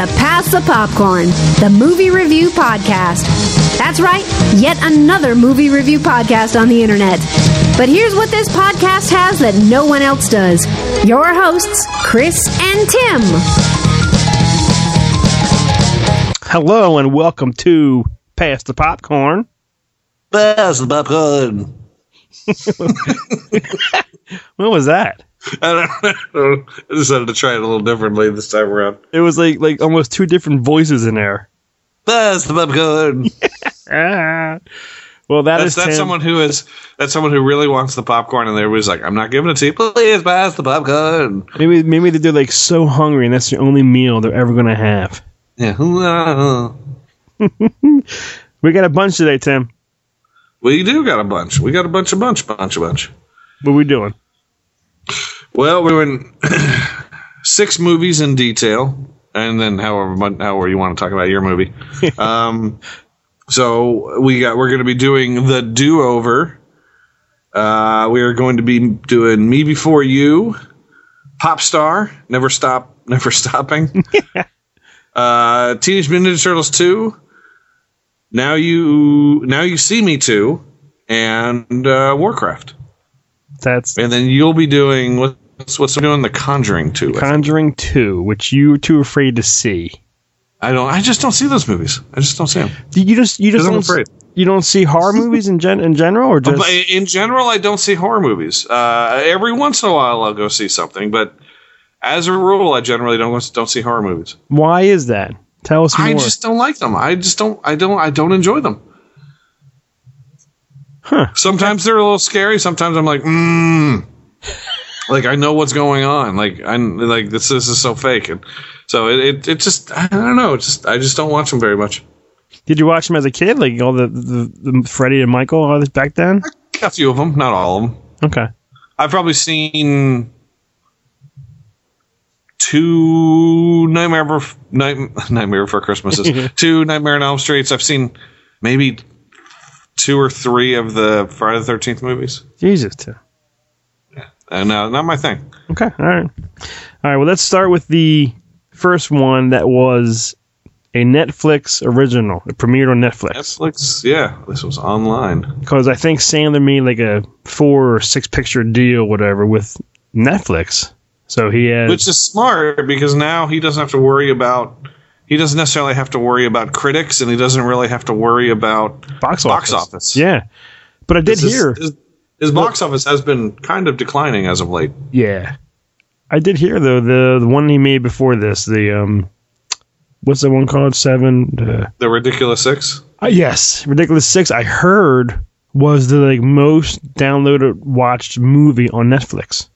to Pass the Popcorn, the movie review podcast. That's right, yet another movie review podcast on the internet. But here's what this podcast has that no one else does your hosts, Chris and Tim. Hello and welcome to Pass the Popcorn. Pass the popcorn. What was that? I don't know. I decided to try it a little differently this time around. It was like like almost two different voices in there. Pass the popcorn. Well, that that's is that's someone who is that's someone who really wants the popcorn, and was like, "I'm not giving it to you. Please pass the popcorn." Maybe maybe they're like so hungry and that's the only meal they're ever gonna have. Yeah. Uh, we got a bunch today, Tim. We do got a bunch. We got a bunch, a bunch, bunch, a bunch. What we doing? Well, we went six movies in detail, and then however however you want to talk about your movie. um, so we got we're going to be doing the do over. Uh, we are going to be doing Me Before You, Pop Star, Never Stop, Never Stopping, uh, Teenage Mutant Ninja Turtles two. Now you now you see me too, and uh, Warcraft. That's And then you'll be doing what's what's doing the Conjuring two. Conjuring Two, which you were too afraid to see. I don't. I just don't see those movies. I just don't see them. You just you just Because I'm don't, afraid. you don't see horror movies in gen in general, or just in general, I don't see horror movies. Uh, every once in a while, I'll go see something, but as a rule, I generally don't don't see horror movies. why is that? Tell us more. I just don't like them. I just don't. I don't. I don't enjoy them. Huh. Sometimes they're a little scary. Sometimes I'm like, mm. like I know what's going on. Like I'm like this. This is so fake, and so it. It, it just. I don't know. It's just I just don't watch them very much. Did you watch them as a kid, like all the the, the Freddie and Michael, all this back then? A few of them, not all of them. Okay. I've probably seen two Nightmare Night- Nightmare Before Christmases, two Nightmare on Elm Streets. I've seen maybe two or three of the Friday the Thirteenth movies, Jesus. Tim. and uh, not my thing. Okay. All right. All right. Well, let's start with the first one that was a Netflix original. It premiered on Netflix Netflix, yeah, this was online. because I think Sandler made like a four or six picture deal, whatever, with Netflix. So he has. Which is smart because now he doesn't have to worry about. He doesn't necessarily have to worry about critics, and he doesn't really have to worry about box box office. office. Yeah. But I did hear. his, his box office has been kind of declining as of late. Yeah. I did hear though the the one he made before this, the um what's the one called? Seven uh, The ridiculous six. uh, yes, Ridiculous Six, I heard was the like most downloaded watched movie on Netflix.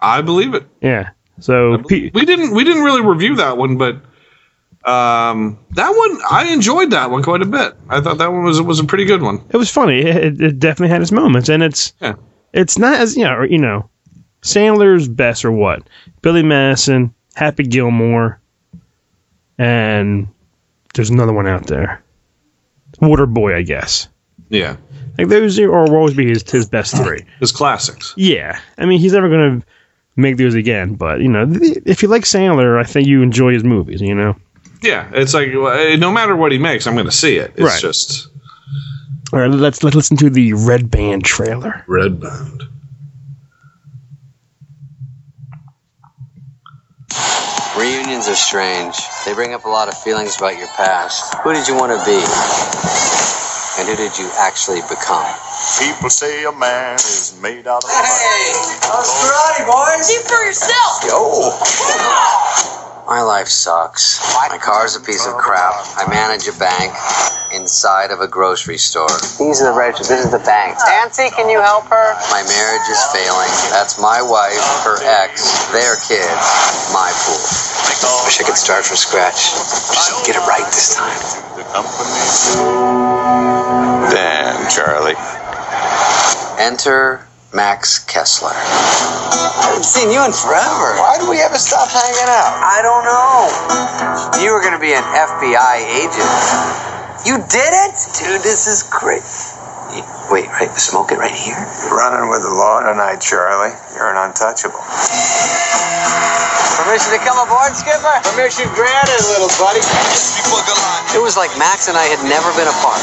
I believe it. Yeah. So pe- we didn't we didn't really review that one, but um, that one I enjoyed that one quite a bit. I thought that one was was a pretty good one. it was funny. It, it definitely had its moments and it's Yeah. it's not as you know, you know, Sandler's best or what? Billy Madison, Happy Gilmore, and there's another one out there. Waterboy, I guess. Yeah, Like those are, will always be his his best three. his classics. Yeah, I mean he's never gonna make those again. But you know, if you like Sandler, I think you enjoy his movies. You know. Yeah, it's like no matter what he makes, I'm going to see it. It's Right. just All right, let's let's listen to the Red Band trailer. red band. Reunions are strange. They bring up a lot of feelings about your past. Who did you want to be? And who did you actually become? People say a man is made out of mud. How's karate, boys? See for yourself. My life sucks. My car's a piece of crap. I manage a bank inside of a grocery store. These are the registers. This is the bank. Nancy, can you help her? My marriage is failing. That's my wife, her ex, their kids, my pool. Wish I could start from scratch. Just get it right this time. The company. Damn, Charlie. Enter Max Kessler. I haven't seen you in forever. Why do we ever stop hanging out? I don't know. You were going to be an FBI agent. You did it? Dude, this is great. Wait, right, smoke it right here. Running with the law tonight, Charlie. You're an untouchable. Permission to come aboard, Skipper? Permission granted, little buddy. It was like Max and I had never been apart.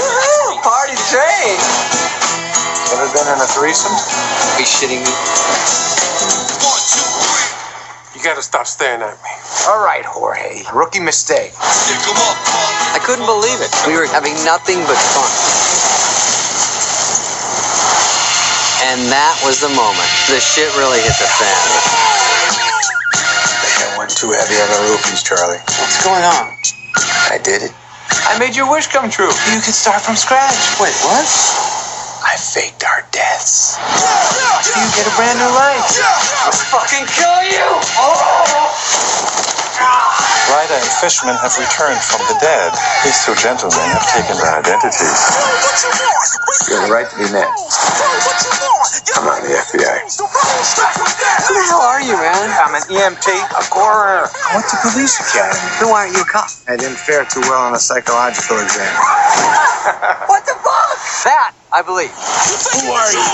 Woohoo! Party train! Ever been in a threesome? Are you shitting me? You gotta stop staring at me. All right, Jorge. Rookie mistake. I couldn't believe it. We were having nothing but fun. And that was the moment. The shit really hit the fan. think I went too heavy on the roofies, Charlie. What's going on? I did it. I made your wish come true. You could start from scratch. Wait, what? I faked our deaths. So you get a brand new life. I'll fucking kill you! Oh. Ryder and Fishman have returned from the dead. These two gentlemen have taken their identities. You have the right to be mad. I'm not the FBI. Who the hell are you, man? I'm an EMT, a coroner. I went to police academy. Then why aren't you a cop? I didn't fare too well on a psychological exam. What the fuck? That, I believe. Who are you?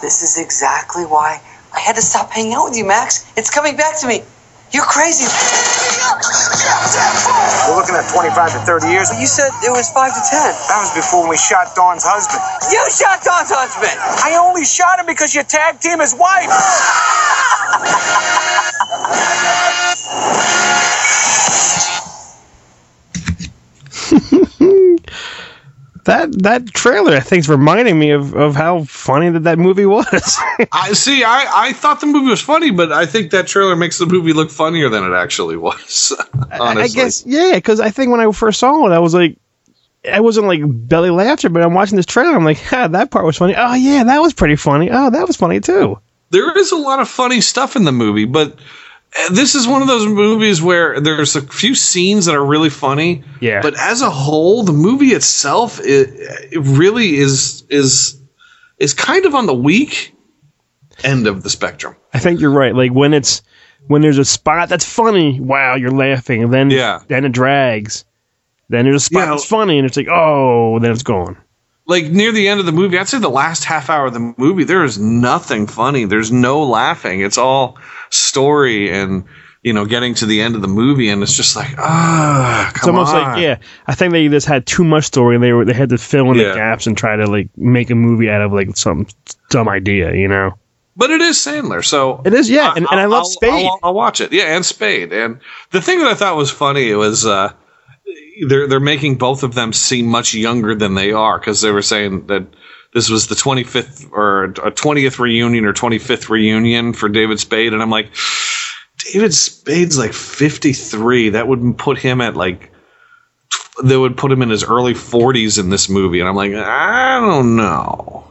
This is exactly why I had to stop hanging out with you, Max. It's coming back to me. You're crazy. We're looking at 25 to 30 years. But You said it was 5 to 10. That was before we shot Dawn's husband. You shot Don's husband! I only shot him because you tag team his wife. That that trailer, I think, is reminding me of, of how funny that that movie was. I see. I, I thought the movie was funny, but I think that trailer makes the movie look funnier than it actually was. honestly, I guess, yeah, because I think when I first saw it, I was like, I wasn't like belly laughter, but I'm watching this trailer, I'm like, ah, that part was funny. Oh yeah, that was pretty funny. Oh, that was funny too. there is a lot of funny stuff in the movie, but this is one of those movies where there's a few scenes that are really funny. Yeah. But as a whole, the movie itself, it, it really is is is kind of on the weak end of the spectrum. I think you're right. Like when it's when there's a spot that's funny, wow, you're laughing, and then Yeah. then it drags. Then there's a spot Yeah. that's funny, and it's like, oh, then it's gone. Like near the end of the movie, I'd say the last half hour of the movie, there is nothing funny. There's no laughing. It's all story and you know getting to the end of the movie, and it's just like ah, come It's almost on. like yeah, I think they just had too much story, and they were they had to fill in Yeah. the gaps and try to like make a movie out of like some dumb idea, you know? But it is Sandler, so It is, yeah, and, and I love I'll- Spade. I'll, I'll watch it. Yeah, and Spade. And the thing that I thought was funny was uh, they're they're making both of them seem much younger than they are because they were saying that this was the 25th or a 20th reunion or 25th reunion for David Spade, and I'm like, David Spade's like 53. That would put him at like. That would put him in his early 40s in this movie, and I'm like, I don't know.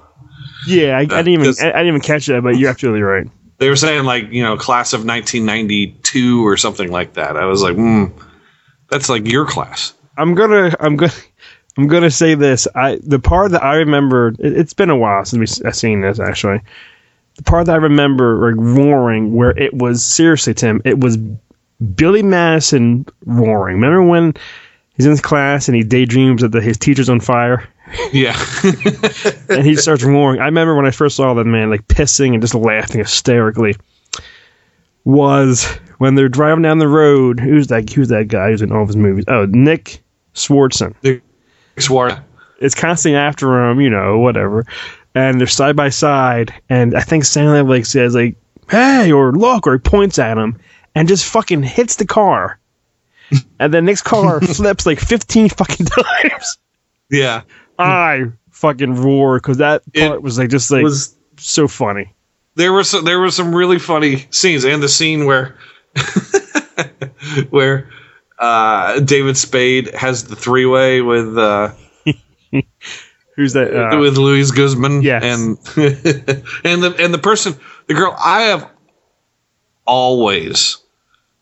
yeah, I, I didn't even I, I didn't even catch that, but you're absolutely right. They were saying like you know class of 1992 or something like that. I was like, hmm, that's like your class. I'm gonna I'm gonna I'm gonna say this. I the part that I remember it, it's been a while since we I've seen this actually. The part that I remember like roaring where it was seriously Tim, it was Billy Madison roaring. Remember when he's in his class and he daydreams that the, his teacher's on fire Yeah, and he starts roaring. I remember when I first saw that man like pissing and just laughing hysterically. Was when they're driving down the road. Who's that? Who's that guy who's in all of his movies? Oh, Nick Swardson. It's constantly after him, you know, whatever. And they're side by side, and I think Sandler like says like, "Hey," or "Look," or he points at him, and just fucking hits the car. and the next car flips like fifteen fucking times. Yeah, I fucking roar because that It part was like just like was so funny. there were some, there were some really funny scenes, and the scene where where uh, David Spade has the three way with uh, Who's that? Uh, with Luis Guzman. Yes. and and the and the person, the girl, I have always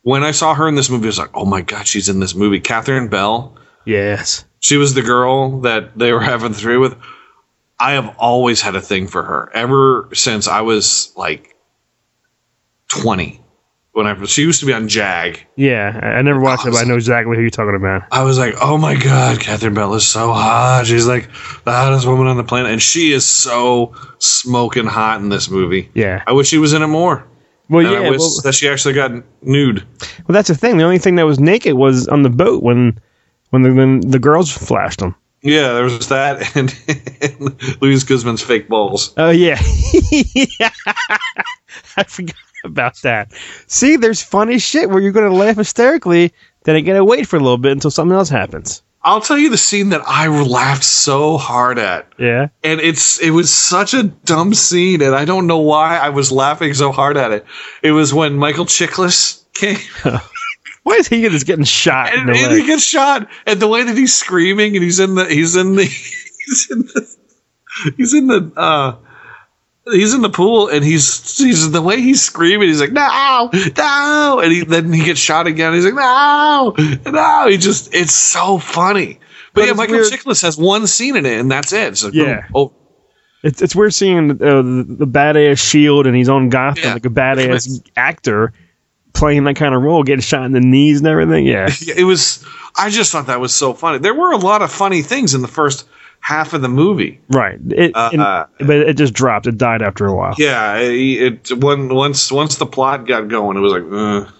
when I saw her in this movie, I was like, oh my god, she's in this movie. Catherine Bell. yes. She was the girl that they were having three with. I have always had a thing for her ever since I was like 20. When I she used to be on Jag. Yeah, I, I never watched it, but I know exactly who you're talking about. I was like, oh my god, Catherine Bell is so hot. She's like the hottest woman on the planet, and she is so smoking hot in this movie. Yeah. I wish she was in it more. Well, And yeah. I wish well, that she actually got nude. well, that's the thing. The only thing that was naked was on the boat when when the when the girls flashed them. Yeah, there was that, and, and Luis Guzman's fake balls. Oh yeah, yeah. I forgot about that. See, there's funny shit where you're gonna laugh hysterically, then I gotta wait for a little bit until something else happens. I'll tell you the scene that I laughed so hard at. Yeah. and it's it was such a dumb scene, and I don't know why I was laughing so hard at it. It was when Michael Chiklis came, oh. Why is he just getting shot and, and he gets shot, and the way that he's screaming, and he's in the he's in the he's in the he's in the uh he's in the pool, and he's he's the way he's screaming. He's like no, no, and he then he gets shot again. He's like no, no. He just it's so funny. But, But yeah, Michael weird- Chiklis has one scene in it, and that's it. It's like, Yeah. boom, oh, It's it's weird seeing uh, the, the badass shield and he's on Gotham Yeah. like a badass actor playing that kind of role, getting shot in the knees and everything. Yeah. It was i just thought that was so funny there were a lot of funny things in the first half of the movie Right. It, Uh, and- uh, but it just dropped. It died after a while. yeah it, it when once once the plot got going it was like uh,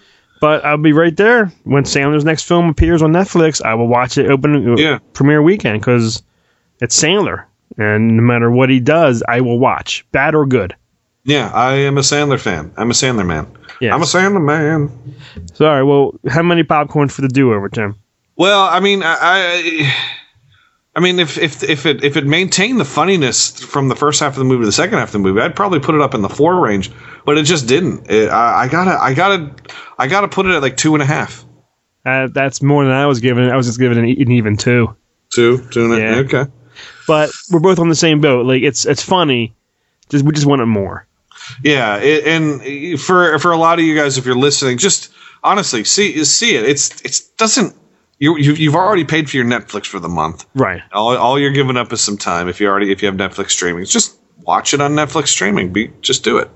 But I'll be right there when Sandler's next film appears on Netflix. I will watch it open Yeah. premiere weekend because it's Sandler, and no matter what he does, I will watch, bad or good. yeah i am a sandler fan i'm a sandler man Yes. i'm a sandler man Sorry. Well, how many popcorn for the do over, Tim? well i mean i i, I mean if, if if it if it maintained the funniness from the first half of the movie to the second half of the movie i'd probably put it up in the four range but it just didn't it, I, I gotta i gotta i gotta put it at like two and a half Uh, that's more than I was given. I was just given an, an even two. two two and a Yeah. okay But we're both on the same boat. Like it's it's funny. Just we just want it more. Yeah, it, and for for a lot of you guys, if you're listening, just honestly see see it. It's it doesn't you you you've already paid for your Netflix for the month. Right. All, all you're giving up is some time. If you already if you have Netflix streaming, just watch it on Netflix streaming. Be just do it.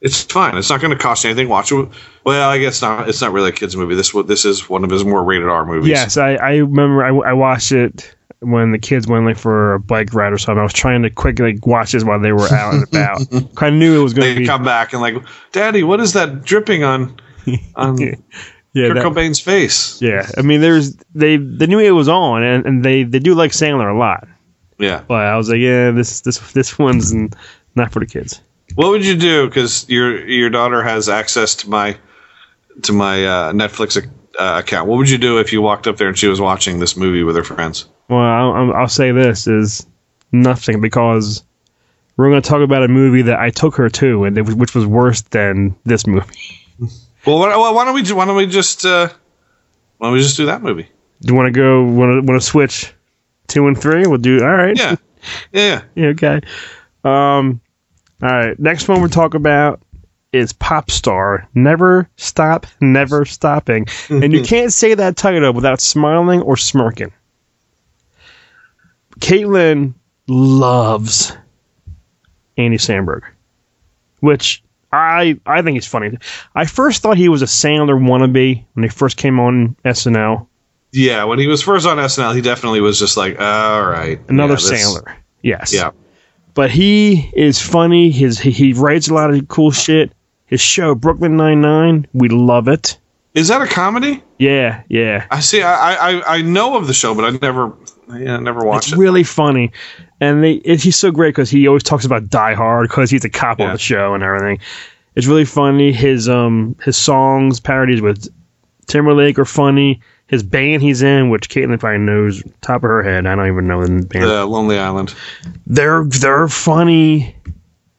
It's fine. It's not going to cost you anything. Watch it. Well, I guess not. It's not really a kids movie. This this is one of his more rated R movies. Yes, I, I remember I, I watched it when the kids went like for a bike ride or something. I was trying to quickly watch this while they were out and about. I knew it was going to be come back and like, Daddy, what is that dripping on on yeah, Kurt that- Cobain's face? yeah. I mean, there's they they knew it was on, and, and they they do like Sandler a lot. Yeah. But I was like, yeah, this this this one's not for the kids. What would you do? Because your your daughter has access to my to my uh, Netflix ac- uh, account. What would you do if you walked up there and she was watching this movie with her friends? Well, I'll, I'll- say this is nothing because we're going to talk about a movie that I took her to, and was, which was worse than this movie. Well, why, why don't we why don't we just uh, why don't we just do that movie? Do you want to go? Want to want to switch two and three? We'll do. All right. Yeah, yeah. Yeah, okay. Um, all right. Next one we'll talk about is Pop Star. Never stop, never stopping. Mm-hmm. and you can't say that title without smiling or smirking. Caitlin loves Andy Samberg, which I I think he's funny. I first thought he was a Sandler wannabe when he first came on SNL. Yeah, when he was first on SNL, he definitely was just like, all right, Another yeah, Sandler. Yes. Yeah, but he is funny. His he, he writes a lot of cool shit. His show Brooklyn Nine Nine, we love it. is that a comedy? Yeah, yeah, I see. I I, I know of the show, but I never yeah never watched it's it. really funny. And they it, he's so great because he always talks about Die Hard because he's a cop on the show and everything. It's really funny. His um his songs parodies with Timberlake are funny. His band he's in, which Caitlin probably knows top of her head. I don't even know the band. the Lonely Island. they're they're funny.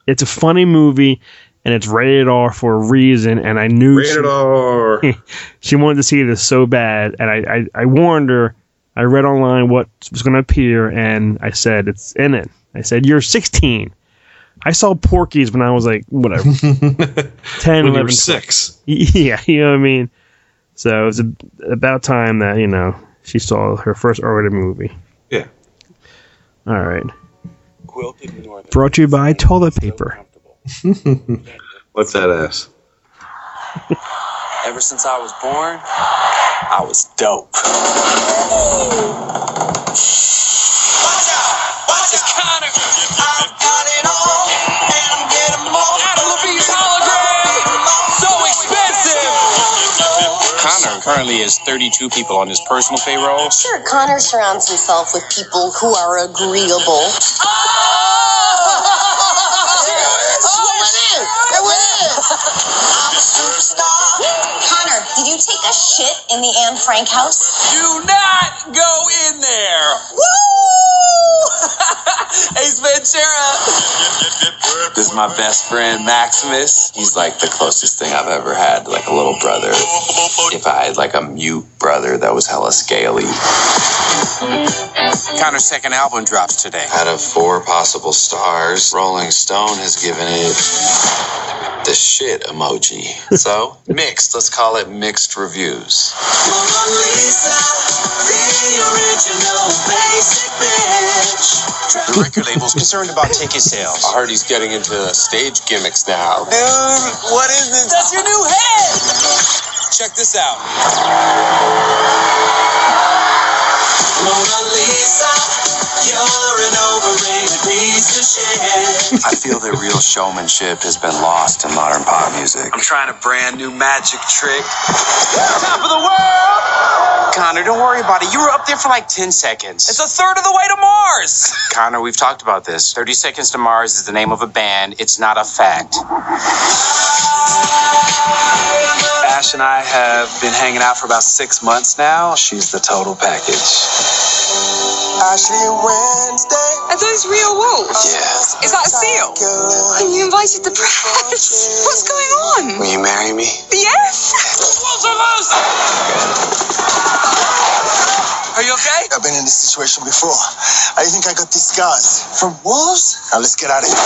It's a funny movie, and it's rated R for a reason. And I knew she, Rated R. she wanted to see this so bad, and I, I, I warned her. I read online what was going to appear, and I said it's in it. I said you're 16. I saw Porky's when I was like whatever 10, when 11, you were six. yeah, you know what I mean. So it was a, about time that you know she saw her first R-rated movie. Yeah. All right. Quilted northern. Brought to you by toilet paper. What's that ass? Ever since I was born, I was dope. Connor currently has 32 people on his personal payroll. Sure, Connor surrounds himself with people who are agreeable. Connor, you take a shit in the Anne Frank house? Do not go in there. Woo! Ace Ventura. This is my best friend Maximus. He's like the closest thing I've ever had, to, like a little brother. If I had like a mute brother that was hella scaly. Connor's second album drops today. Out of four possible stars, Rolling Stone has given it the shit emoji. So, mixed. Let's call it mixed reviews. The record label's concerned about ticket sales. I heard he's getting into stage gimmicks now. Dude, what is this? That's your new head! Check this out. Mona Lisa, you're an overrated piece of shit. I feel that real showmanship has been lost in modern pop music. I'm trying a brand new magic trick. Top of the world! Connor, don't worry about it. You were up there for like 10 seconds. It's a third of the way to Mars! Connor, we've talked about this. 30 Seconds to Mars is the name of a band. It's not a fact. Ash and I have been hanging out for about six months now. She's the total package. Ashley Wednesday. Are those real wolves? Yeah. Is that a seal? And you invited the press? What's going on? Will you marry me? Yes. Wolves are loose. Are you okay? I've been in this situation before. I think I got these scars. From wolves? Now let's get out of here.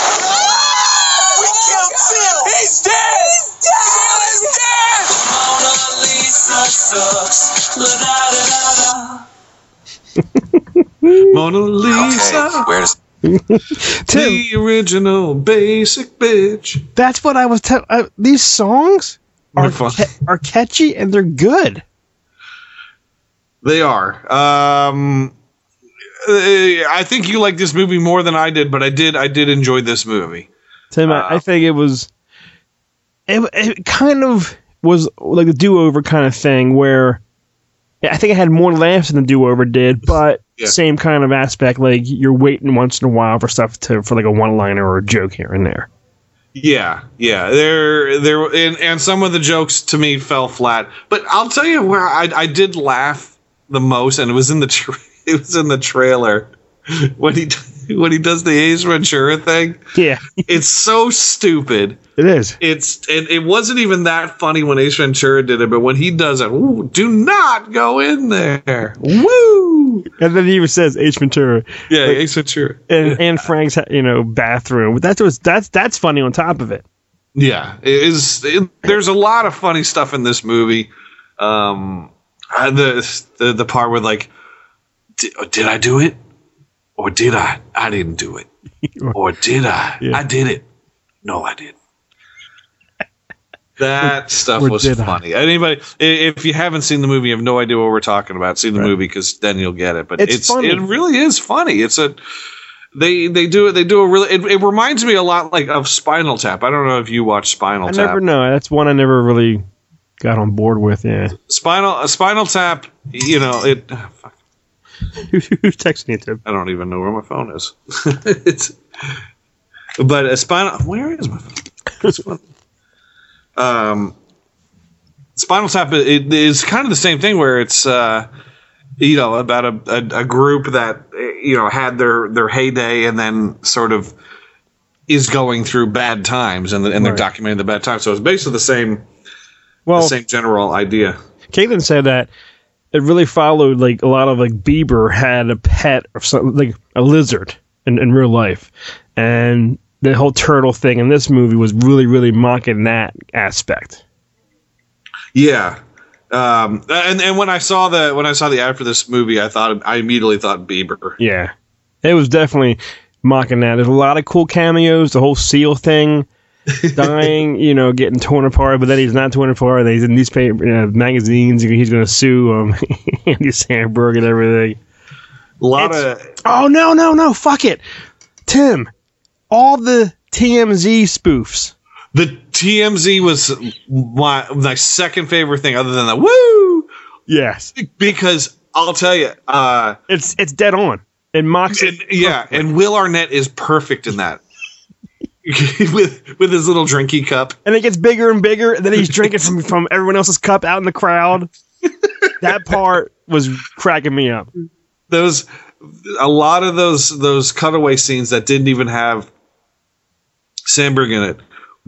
We killed Phil! He's dead! He's dead! Phil is dead! Mona Lisa sucks. La-da-da-da-da. Mona Lisa, Okay, where does Tim, the original basic bitch. that's what I was telling. Uh, these songs are They're fun. ca- are catchy and they're good. They are. Um, uh, I think you like this movie more than I did, but I did. I did enjoy this movie. Tim, I- I think it was. It, it kind of was like the do over kind of thing where I think it had more laughs than the do over did, but Yeah. same kind of aspect. Like you're waiting once in a while for stuff to for like a one liner or a joke here and there. Yeah, yeah. There, there, and, and some of the jokes to me fell flat. But I'll tell you where I, I did laugh the most, and it was in the tra- it was in the trailer when he when he does the Ace Ventura thing. Yeah, It's so stupid. it is. It's it, it wasn't even that funny when Ace Ventura did it, but when he does it, ooh, do not go in there. Woo! And then he even says Ace Ventura Yeah, Ace Ventura. and Anne Frank's you know bathroom. That's was that's that's funny on top of it. Yeah, it is. It, there's a lot of funny stuff in this movie. Um, I- the the the part where like, did I do it, or did I? I didn't do it, or did I? Yeah. I did it. No, I didn't. That stuff Or was did I? funny. Anybody, if you haven't seen the movie, you have no idea what we're talking about. See the movie because then you'll get it. But It's it's, funny. it really is funny. It's a they they do it. They do a really. It, it reminds me a lot like of Spinal Tap. I don't know if you watch Spinal I Tap. never know. That's one I never really got on board with. Yeah, Spinal Spinal Tap. You know it. ah, who's texting you, Tim? I don't even know where my phone is. it's, but a Spinal. Where is my phone? um, Spinal Tap. It is kind of the same thing where it's. Uh, you know about a, a, a group that you know had their their heyday and then sort of is going through bad times and, and they're documenting the bad times so it's basically the same Well, the same general idea Caitlin said that it really followed like a lot of like Bieber had a pet or something like a lizard in, in real life, and the whole turtle thing in this movie was really really mocking that aspect. Yeah. Um, and and when I saw the when I saw the ad for this movie, I thought I immediately thought Bieber. Yeah, it was definitely mocking that. There's a lot of cool cameos. The whole seal thing. dying, you know, getting torn apart, but then he's not torn apart. He's in newspaper uh, magazines. He's going to sue um, Andy Samberg and everything. A lot It's- of Oh no, no, no! Fuck it, Tim. All the TMZ spoofs. the TMZ was my my second favorite thing, other than the woo. Yes, because I'll tell you, uh, it's it's dead on. It mocks it. yeah, and Will Arnett is perfect in that. with with his little drinky cup. and it gets bigger and bigger. And then he's drinking from from everyone else's cup out in the crowd. that part was cracking me up. Those a lot of those those cutaway scenes that didn't even have Sandberg in it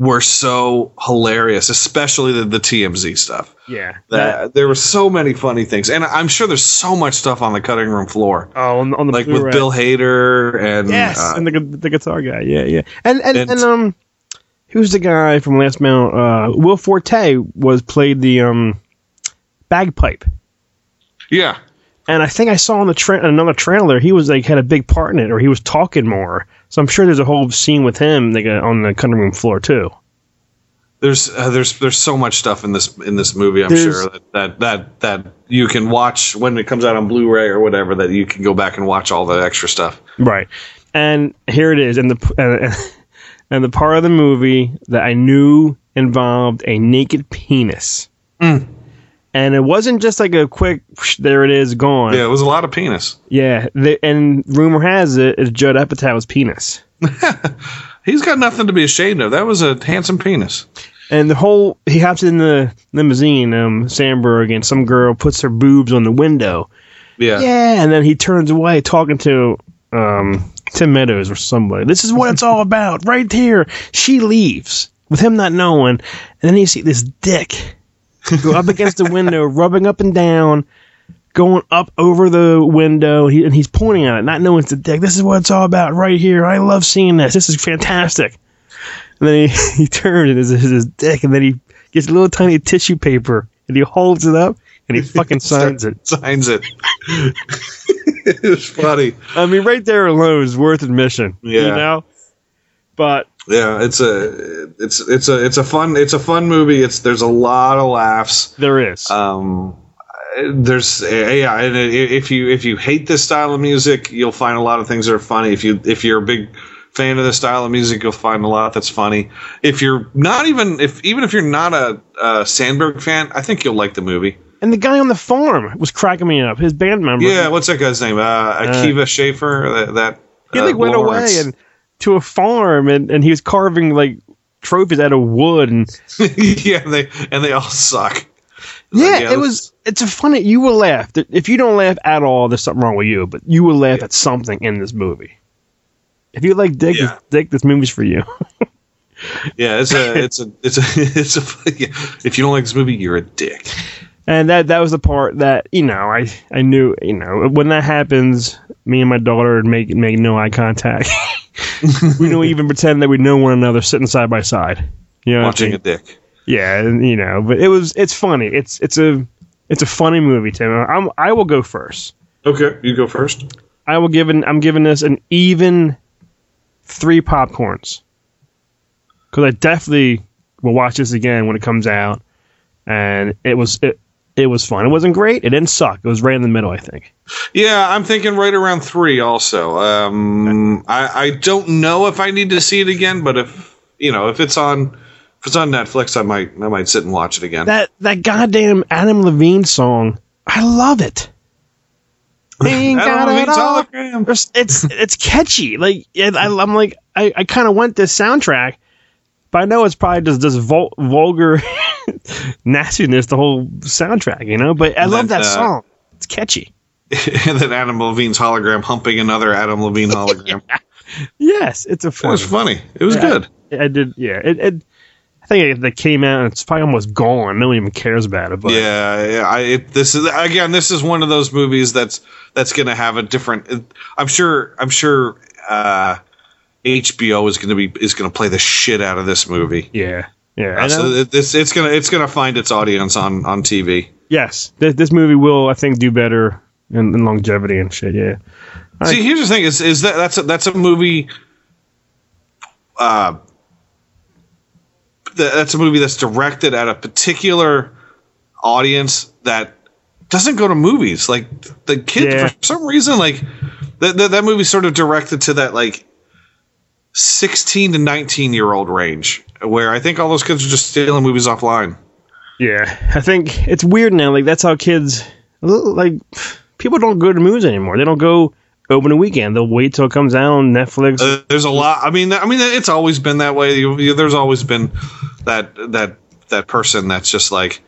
were so hilarious, especially the, the TMZ stuff. Yeah, That, there were so many funny things, and I'm sure there's so much stuff on the cutting room floor. Oh, on, on the like Blu-ray. with Bill Hader and Yes, uh, and the the guitar guy. Yeah, yeah. And and, And- and, um, who's the guy from Last Mount? Uh, Will Forte was played the um bagpipe. yeah, And I think I saw on the tra- another trailer he was like had a big part in it, or he was talking more. So I'm sure there's a whole scene with him like, uh, on the cutting room floor too. there's uh, there's there's so much stuff in this in this movie. I'm There's- sure that, that that that you can watch when it comes out on Blu-ray or whatever. That you can go back and watch all the extra stuff. Right. And here it is, and the uh, and the part of the movie that I knew involved a naked penis. And it wasn't just like a quick "Whoosh, there it is gone. Yeah, it was a lot of penis. Yeah, the, and rumor has it it's Judd Apatow's penis. He's got nothing to be ashamed of. That was a handsome penis. And the whole he hops in the limousine, um, Sandberg, and some girl puts her boobs on the window. Yeah. Yeah, and then he turns away talking to um, Tim Meadows or somebody. This is what it's all about, right here. She leaves with him not knowing, and then you see this dick go up against the window, rubbing up and down, going up over the window, he, and he's pointing at it, not knowing it's a dick. This is what it's all about, right here. I love seeing this. This is fantastic. And then he, he turns and it's his dick, and then he gets a little tiny tissue paper and he holds it up and he fucking signs it. Signs it. it was funny. I mean, right there alone is worth admission. You Yeah. know? But Yeah, it's a it's it's a it's a fun it's a fun movie. It's there's a lot of laughs. there is. Um, there's yeah, and if you if you hate this style of music, you'll find a lot of things that are funny. If you if you're a big fan of this style of music, you'll find a lot that's funny. If you're not even if even if you're not a, a Sandberg fan, I think you'll like the movie. and the guy on the farm was cracking me up. His band member. Yeah, what's that guy's name? Uh, Akiva Schaffer. That, that he uh, went Lawrence. away and to a farm and, and he was carving like trophies out of wood and yeah, they and they all suck. yeah, yeah, it was it's a funny you will laugh. If you don't laugh at all, there's something wrong with you, but you will laugh at something in this movie. If you like Dick, Yeah. this, Dick, this movie's for you. Yeah, it's a it's a it's a it's a. yeah. If you don't like this movie, you're a dick. And that that was the part that you know I I knew you know when that happens, me and my daughter would make make no eye contact. we don't even pretend that we know one another sitting side by side. You know, what I Watching mean? a dick. yeah, you know, but it was it's funny. It's it's a it's a funny movie, Tim. I'm I will go first. Okay, you go first. I will give an I'm giving this an even three popcorns because I definitely will watch this again when it comes out, and it was it it was fun. It wasn't great. It didn't suck. It was right in the middle, I think. Yeah, I'm thinking right around three. Also, um, I I don't know if I need to see it again, but if you know if it's on if it's on Netflix, I might I might sit and watch it again. That that goddamn Adam Levine song, I love it. Ain't got it Levine's It's it's it's catchy. Like it, I, I'm like I, I kind of want this soundtrack, but I know it's probably just this vul- vulgar nastiness. The whole soundtrack, you know. But I love That, that uh, song. It's catchy. and then Adam Levine's hologram humping another Adam Levine hologram. Yes, it's a It fun. was funny. It was Yeah. good. I did. Yeah. It. it I think it, that came out and it's probably almost gone. No one even cares about it. But yeah, yeah. I it, this is again. This is one of those movies that's that's going to have a different. I'm sure. I'm sure. Uh, HBO is going to be is going to play the shit out of this movie. yeah, yeah. So it, it's gonna it's gonna find its audience on on TV. Yes, this, this movie will, I think, do better in, in longevity and shit. Yeah, See, here's the thing: is is that that's a, that's a movie. Uh, that- that's a movie that's directed at a particular audience that doesn't go to movies. Like the kids, Yeah. for some reason, like that that, that movie's sort of directed to that like sixteen to nineteen year old range, where I think all those kids are just stealing movies offline. Yeah, I think it's weird now. Like that's how kids like people don't go to movies anymore. They don't go open a weekend. They'll wait till it comes out on Netflix. Uh, there's a lot. I mean, I mean, it's always been that way. You, you, there's always been that that that person that's just like,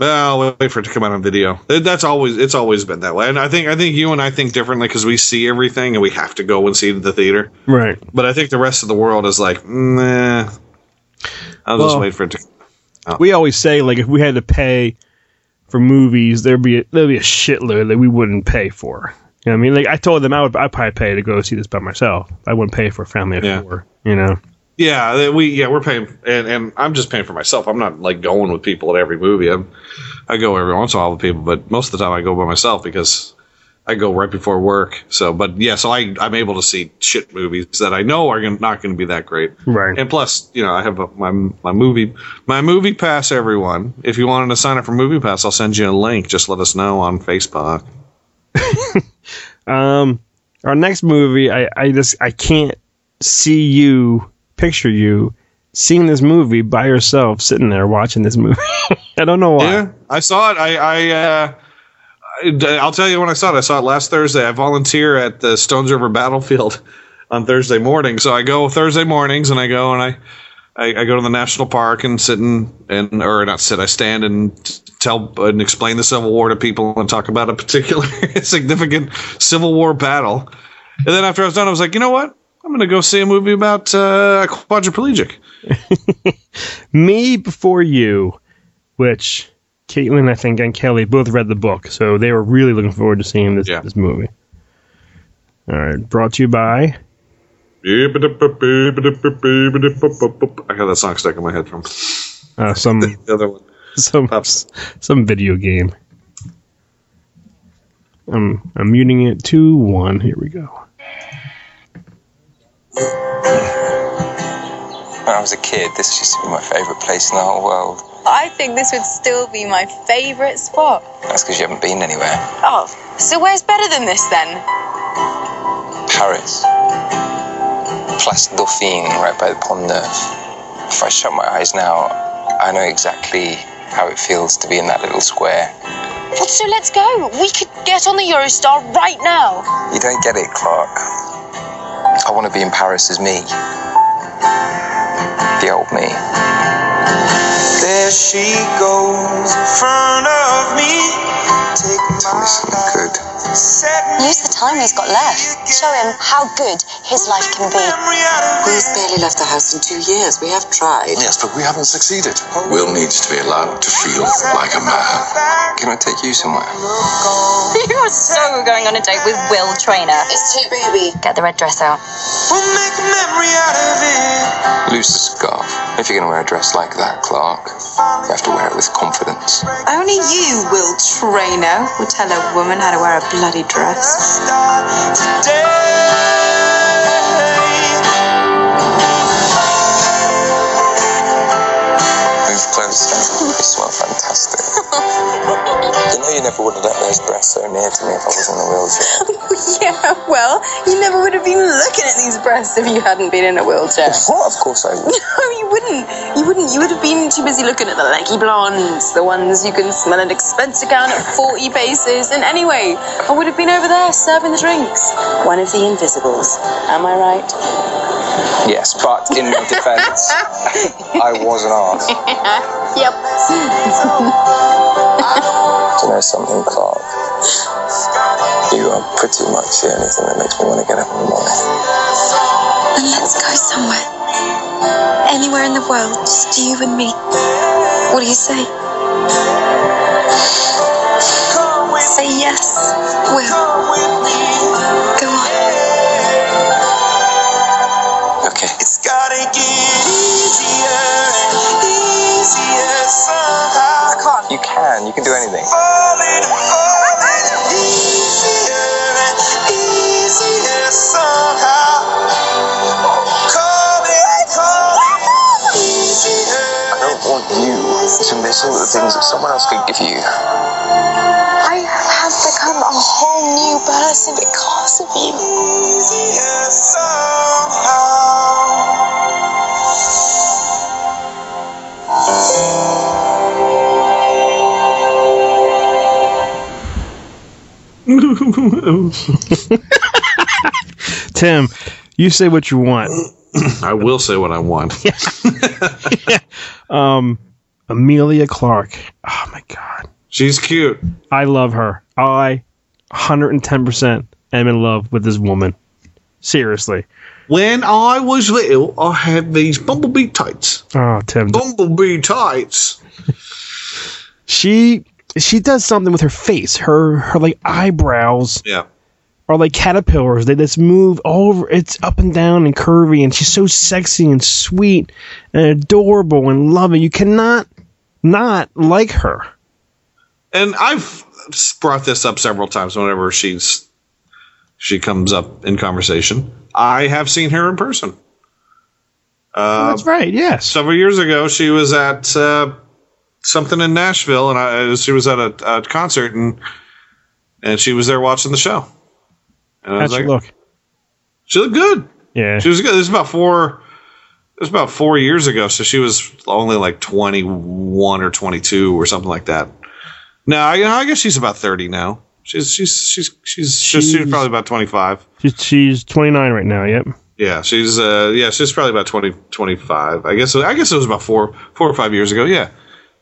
I'll wait for it to come out on video. That's always it's always been that way. And I think I think you and I think differently because we see everything and we have to go and see it at the theater. right. But I think the rest of the world is like, nah. I'll just wait for it to. We always say like if we had to pay for movies, there'd be a, there'd be a shitload that we wouldn't pay for. You know what I mean? Like I told them I would I'd probably pay to go see this by myself. I wouldn't pay for a family of Yeah. four. You know? Yeah, we yeah we're paying and, and I'm just paying for myself. I'm not like going with people at every movie. I'm, I go every once in a while with people, but most of the time I go by myself because I go right before work. So, but yeah, so I I'm able to see shit movies that I know are gonna, not going to be that great. Right. And plus, you know, I have a, my my movie my movie pass. Everyone, if you wanted to sign up for movie pass, I'll send you a link. Just let us know on Facebook. Um, our next movie, I, I just I can't see you picture you seeing this movie by yourself, sitting there watching this movie. I don't know why. Yeah, I saw it. I, I, uh, I'll tell you when I saw it. I saw it last Thursday. I volunteer at the Stones River Battlefield on Thursday morning. So I go Thursday mornings and I go and I, I, I go to the national park and sit and, and or not sit. I stand and tell and explain the Civil War to people and talk about a particular significant Civil War battle. And then after I was done, I was like, you know what? I'm going to go see a movie about uh, a quadriplegic. Me before you, which Caitlin, I think, and Kelly both read the book, so they were really looking forward to seeing this Yeah. this movie. All right, brought to you by I got that song stuck in my head from uh, some the other one. some some video game. I'm I'm muting it to one. Here we go. When I was a kid, this used to be my favourite place in the whole world. I think this would still be my favourite spot. That's because you haven't been anywhere. Oh, so where's better than this then? Paris. Place Dauphine, right by the Pont Neuf. If I shut my eyes now, I know exactly how it feels to be in that little square. Well, so let's go. We could get on the Eurostar right now. You don't get it, Clark. I want to be in Paris as me. The old me. There she goes in front of me. Take Tell me something good. Use the time he's got left. Show him how good his life can be. We've barely left the house in two years. We have tried. Yes, but we haven't succeeded. Oh. Will needs to be allowed to feel like a man. Can I take you somewhere? You are so going on a date with Will Traynor. It's too baby. Get the red dress out. We'll make a memory out of it. Lose the scarf. If you're going to wear a dress like that, Clark, you have to wear it with confidence. Only you, Will Traynor, would tell a woman how to wear a bloody dress. Move closer. You smell fantastic. you know you never would have let those breasts so near to me if I was in a wheelchair. yeah, well, you never would have been looking at these breasts if you hadn't been in a wheelchair. What? Of course I would. No, you wouldn't. You wouldn't. You would have been too busy looking at the leggy blondes, the ones you can smell an expense account at 40 paces. And anyway, I would have been over there serving the drinks. One of the invisibles. Am I right? Yes, but in my defence, I was an arse. yep. Do you know something, Clark? You are pretty much the only thing that makes me want to get up in the morning. Then let's go somewhere. Anywhere in the world, just you and me. What do you say? Say yes, Will. Go on. Okay. It's gotta get easier and easier somehow. I can't. You can. You can do anything. Falling, falling easier and easier somehow. Call it, call it easier To miss all the things that someone else could give you. I have become a whole new person because of you. Tim, you say what you want. I will say what I want. Um, Emilia Clarke. Oh my god, She's cute. I love her. I 110% am in love with this woman. Seriously. When I was little, I had these bumblebee tights. Oh, Tim. Bumblebee tights. She she does something with her face. Her her like eyebrows Yeah. are like caterpillars. They just move all over. It's up and down and curvy, and she's so sexy and sweet and adorable and loving. You cannot not like her. And I've brought this up several times whenever she's she comes up in conversation. I have seen her in person. Uh, That's right. Yes. several years ago, she was at uh, something in Nashville, and I, she was at a, a concert, and and she was there watching the show. And I How'd was she like, look? she looked good. Yeah. She was good. This is about four. It was about four years ago, so she was only like twenty one or twenty two or something like that. No, I, I guess she's about thirty now. She's she's she's she's she's, she's probably about twenty five. She's, she's 29 right now. Yep. Yeah, she's uh yeah, she's probably about 20 25. I guess I guess it was about 4 4 or 5 years ago. Yeah.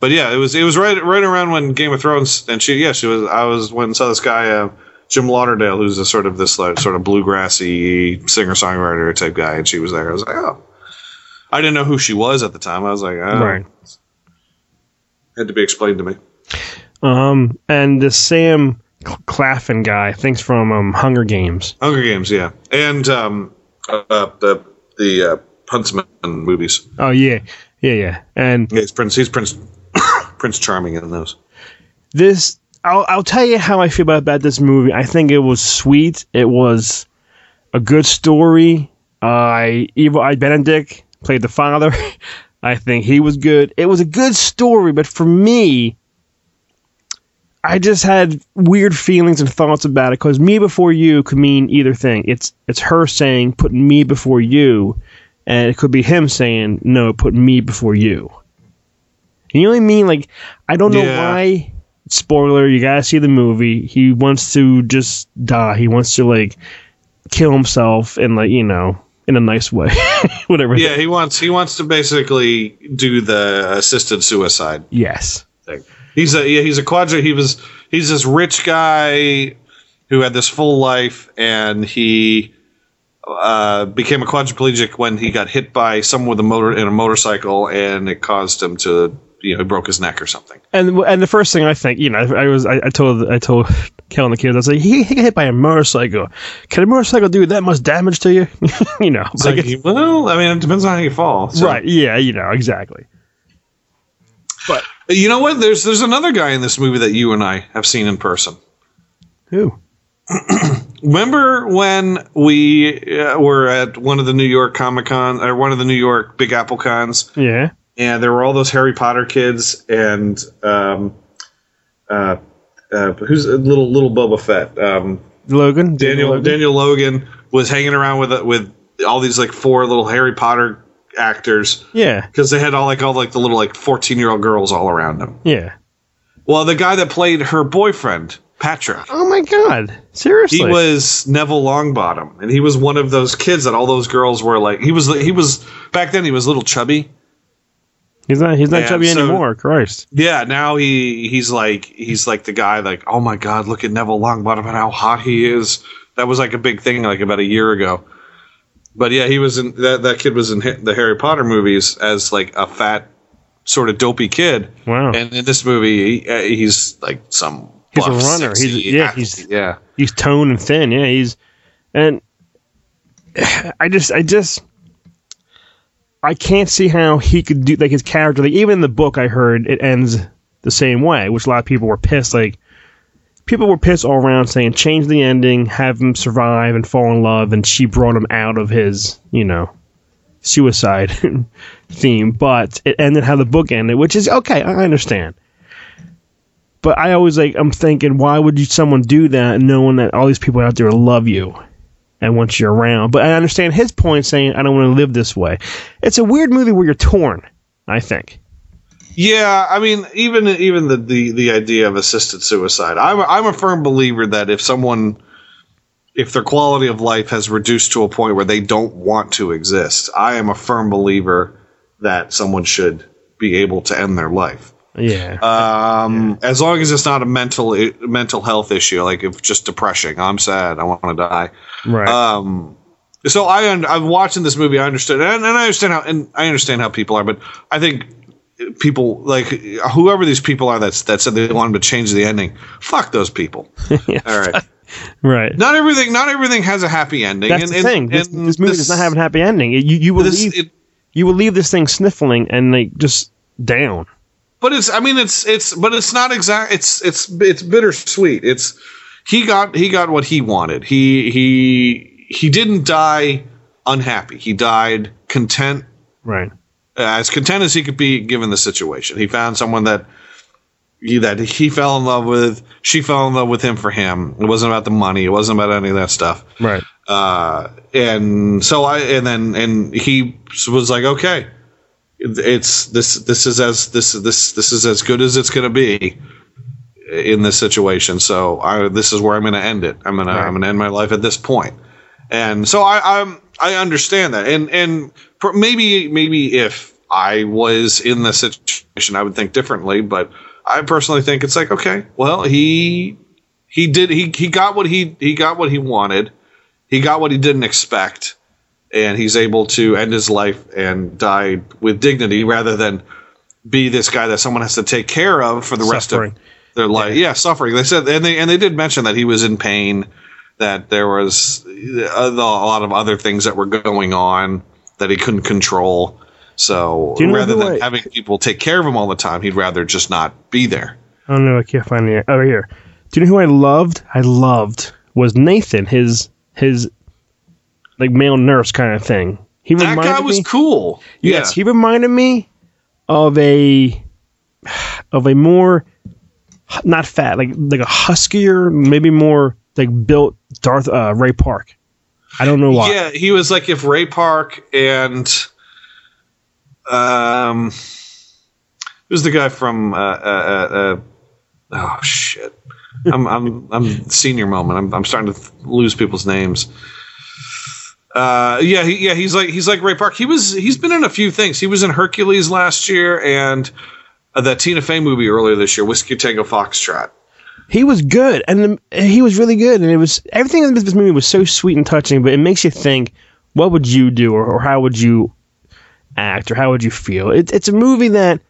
But yeah, it was it was right right around when Game of Thrones and she yeah, she was I was when saw this guy uh, Jim Lauderdale who's a sort of this like, sort of bluegrassy singer-songwriter type guy and she was there. I was like, "Oh." I didn't know who she was at the time. I was like, oh. Right. Had to be explained to me. Um, and the Sam Cl- Claflin guy, thanks from um, Hunger Games. Hunger Games, yeah. And um uh, the the uh, Huntsman movies. Oh yeah, yeah, yeah. And Yeah, he's Prince he's Prince Prince Charming in those. this, I'll, I'll tell you how I feel about, this movie. I think it was sweet. It was a good story. I Evil Eye Benedict played the father. I think he was good. It was a good story, but for me, I just had weird feelings and thoughts about it because me before you could mean either thing. It's it's her saying put me before you, and it could be him saying no, put me before you. You know what I mean? Like I don't know Yeah. why. Spoiler: You gotta see the movie. He wants to just die. He wants to like kill himself and like you know in a nice way, whatever. Yeah, he wants he wants to basically do the assisted suicide Yes. thing. He's a yeah, he's a quadra. He was he's this rich guy who had this full life, and he uh, became a quadriplegic when he got hit by someone with a motor in a motorcycle, and it caused him to you know he broke his neck or something. And and the first thing I think, you know, I was I, I told I told Kel and the kids, I was like, he, he got hit by a motorcycle. Can a motorcycle do that much damage to you? you know, It's like like, well, I mean, it depends on how you fall. So- right? Yeah, you know, exactly. But you know what? There's there's another guy in this movie that you and I have seen in person. Who? Remember when we uh, were at one of the New York Comic Con or one of the New York Big Apple cons, Yeah. And there were all those Harry Potter kids and um, uh, uh, who's a little little Boba Fett? Um, Logan. Daniel Logan? Daniel Logan was hanging around with with all these like four little Harry Potter actors Yeah. because they had all like all like the little like fourteen year old girls all around them. Yeah. Well, the guy that played her boyfriend, Patrick. Oh my God! Seriously. He was Neville Longbottom, and he was one of those kids that all those girls were like. He was he was back then. He was a little chubby. He's not. He's not Yeah, chubby so- anymore. Christ. Yeah, now he he's like he's like the guy like oh my god, look at Neville Longbottom and how hot he is. That was like a big thing like about a year ago. But yeah, he was in that that kid was in the Harry Potter movies as like a fat sort of dopey kid. Wow. And in this movie, he, uh, he's like some He's a runner. He's yeah. athlete. He's yeah. he's toned and thin. Yeah. He's and I just I just I can't see how he could do like his character. Like even in the book, I heard it ends the same way, which a lot of people were pissed. Like people were pissed all around, saying change the ending, have him survive and fall in love, and she brought him out of his you know suicide theme, but it ended how the book ended, which is okay. I understand. But I always like I'm thinking, why would you someone do that knowing that all these people out there love you and once you're around? But I understand his point saying I don't want to live this way. It's a weird movie where you're torn. I think. Yeah, I mean, even even the, the, the idea of assisted suicide. I'm I'm a firm believer that if someone, if their quality of life has reduced to a point where they don't want to exist, I am a firm believer that someone should be able to end their life. Yeah. Um, as long as it's not a mental mental health issue, like if just depression, I'm sad, I want to die. Right. Um, so I un- I'm watching this movie. I understood, and, and I understand how, and I understand how people are, but I think people like whoever these people are that's that said they wanted to change the ending. Fuck those people. All right. Right. Not everything. Not everything has a happy ending. That's and, the and- thing. This, and this movie does not have a happy ending. You you will This- leave you will leave this thing sniffling and like just down. But it's. I mean, it's. It's. But it's not exact. It's. It's. It's bittersweet. It's. He got. He got what he wanted. He. He. He didn't die unhappy. He died content. Right. As content as he could be given the situation. He found someone that. He, that he fell in love with. She fell in love with him for him. It wasn't about the money. It wasn't about any of that stuff. Right. Uh, and so I and then and he was like, okay, it's this this is as this this this is as good as it's going to be in this situation. So I this is where I'm going to end it. I'm gonna I'm gonna end my life at this point. And so I I'm I understand that. And and maybe maybe if I was in this situation, I would think differently. But I personally think it's like okay, well he he did he he got what he he got what he wanted. He got what he didn't expect and he's able to end his life and die with dignity rather than be this guy that someone has to take care of for the rest of their life. Yeah. suffering. They said, and they and they did mention that he was in pain, that there was a, a lot of other things that were going on that he couldn't control. So you know rather than having people take care of him all the time, he'd rather just not be there. I don't know. I can't find it over here. Do you know who I loved? I loved was Nathan. His his like male nurse kind of thing. He That reminded guy was me, cool. Yes, Yeah. he reminded me of a of a more not fat, like like a huskier, maybe more like built Darth uh, Ray Park. I don't know why. Yeah, he was like if Ray Park and um, who's the guy from uh, uh, uh, oh shit. I'm I'm I'm senior moment. I'm I'm starting to th- lose people's names. Uh, yeah, he, yeah, he's like he's like Ray Park. He was he's been in a few things. He was in Hercules last year and uh, that Tina Fey movie earlier this year, Whiskey Tango Foxtrot. He was good, and the, he was really good, and it was everything in this movie was so sweet and touching. But it makes you think, what would you do, or, or how would you act, or how would you feel? It, it's a movie that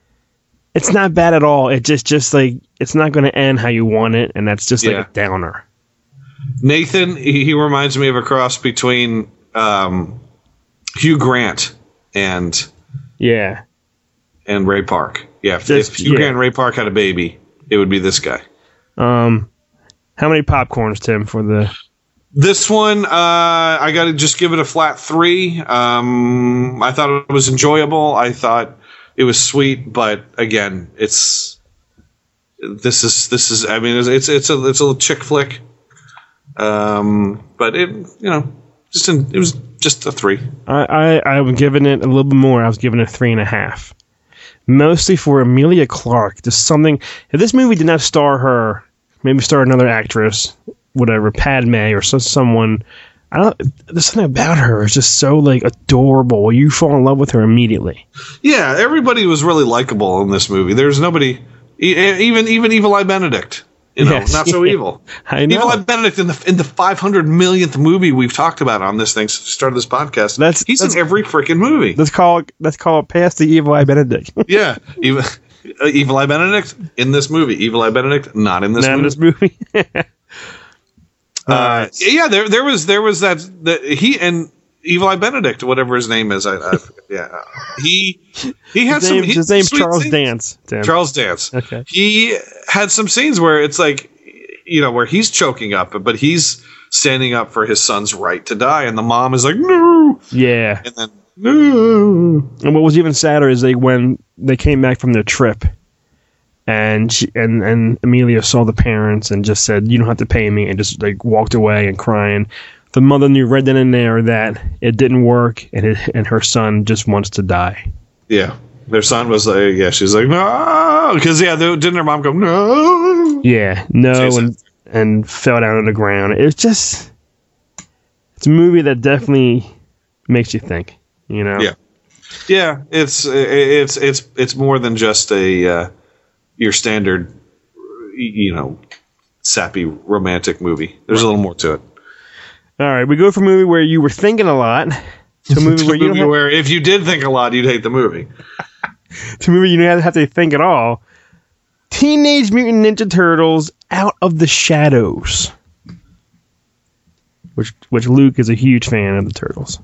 it's not bad at all. It just just like it's not going to end how you want it, and that's just Yeah. like a downer. Nathan, he, he reminds me of a cross between um, Hugh Grant and Yeah, and Ray Park. Yeah, if, Just- if Hugh yeah. Grant and Ray Park had a baby, it would be this guy. Um, how many popcorns, Tim, for the? This one, uh, I got to just give it a flat three. Um, I thought it was enjoyable. I thought it was sweet, but again, it's this is this is. I mean, it's it's, it's a it's a little chick flick. Um, but it you know just in, it was just a three. I, I I was giving it a little bit more. I was giving it three and a half, mostly for Emilia Clarke. Just something. If this movie did not star her, maybe star another actress, whatever, Padme or so, someone. I don't. There's something about her. It's just so like adorable. You fall in love with her immediately. Yeah, everybody was really likable in this movie. There's nobody, even even Evil Eye Benedict. You know, Yes. not so evil. I know. Evil Eye Benedict in the in the 500 millionth movie we've talked about on this thing since the start of this podcast. That's- he's that's- in every freaking movie. Let's call it. Let's call it past the evil eye Benedict. yeah, Evil, uh, Evil Eye Benedict in this movie. Evil Eye Benedict not in this Not in movie. this movie. Uh, yeah, there there was there was that that he and Evil Eye Benedict, whatever his name is. I, I yeah, he he had his some name, he- his name's sweet Charles scenes. Dance. Tim. Charles Dance. Okay. He had some scenes where it's like, you know, where he's choking up, but he's standing up for his son's right to die, and the mom is like, no. Yeah. And then No. And what was even sadder is they when they came back from their trip, and she, and and Emilia saw the parents and just said, "You don't have to pay me," and just like walked away and crying. The mother knew right then and there that it didn't work, and it, and her son just wants to die. Yeah. Their son was like, yeah, she's like, no. Because, yeah, didn't her mom go, no? Yeah, no, and and fell down on the ground. It's just it's a movie that definitely makes you think. You know. Yeah. Yeah, it's it's it's it's more than just a uh, your standard, you know, sappy romantic movie. There's a little more to it. All right, we go from a movie where you were thinking a lot to a movie To where a you movie have, where if you did think a lot, you'd hate the movie. to a movie you don't have to think at all. Teenage Mutant Ninja Turtles Out of the Shadows. Which which Luke is a huge fan of the Turtles.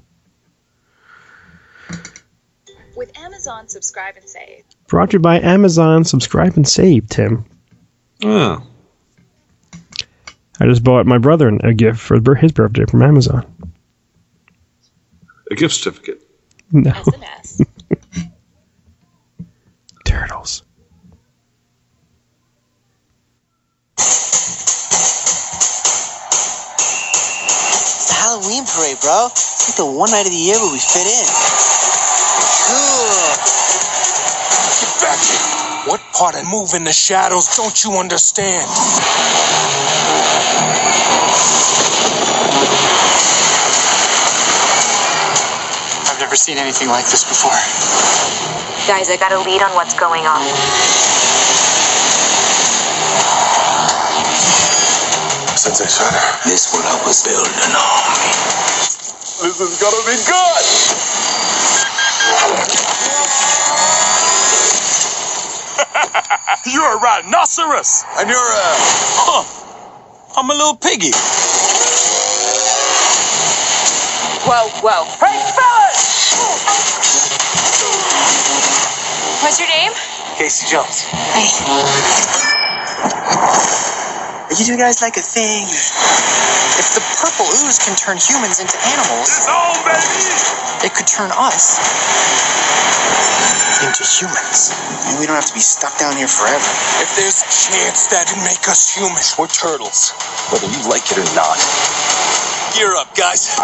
With Amazon Subscribe and Save. Brought to you by Amazon. Subscribe and save, Tim. Oh. I just bought my brother a gift for his birthday from Amazon. A gift certificate. No. Turtles. It's the Halloween parade, bro. It's like the one night of the year where we fit in. Cool. Get back here. What part of moving the shadows don't you understand? Never seen anything like this before. Guys, I got a lead on what's going on. Sensei, son. This would help us build an army. This is gonna be good. You're a rhinoceros. And you're a. Huh. I'm a little piggy. Whoa, whoa. What's your name? Casey Jones. Hey. Are you two guys like a thing? If the purple ooze can turn humans into animals, it could turn us into humans. And we don't have to be stuck down here forever. If there's a chance that'd make us human, we're turtles. Whether you like it or not. Gear up, guys.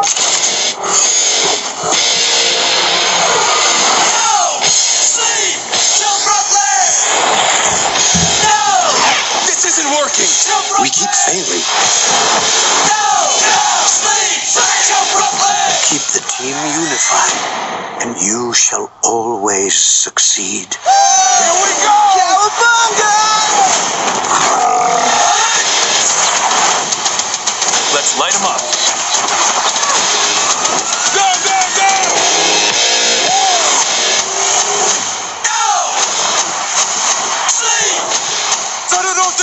We keep failing. Keep the team unified, and you shall always succeed. Here we go! Let's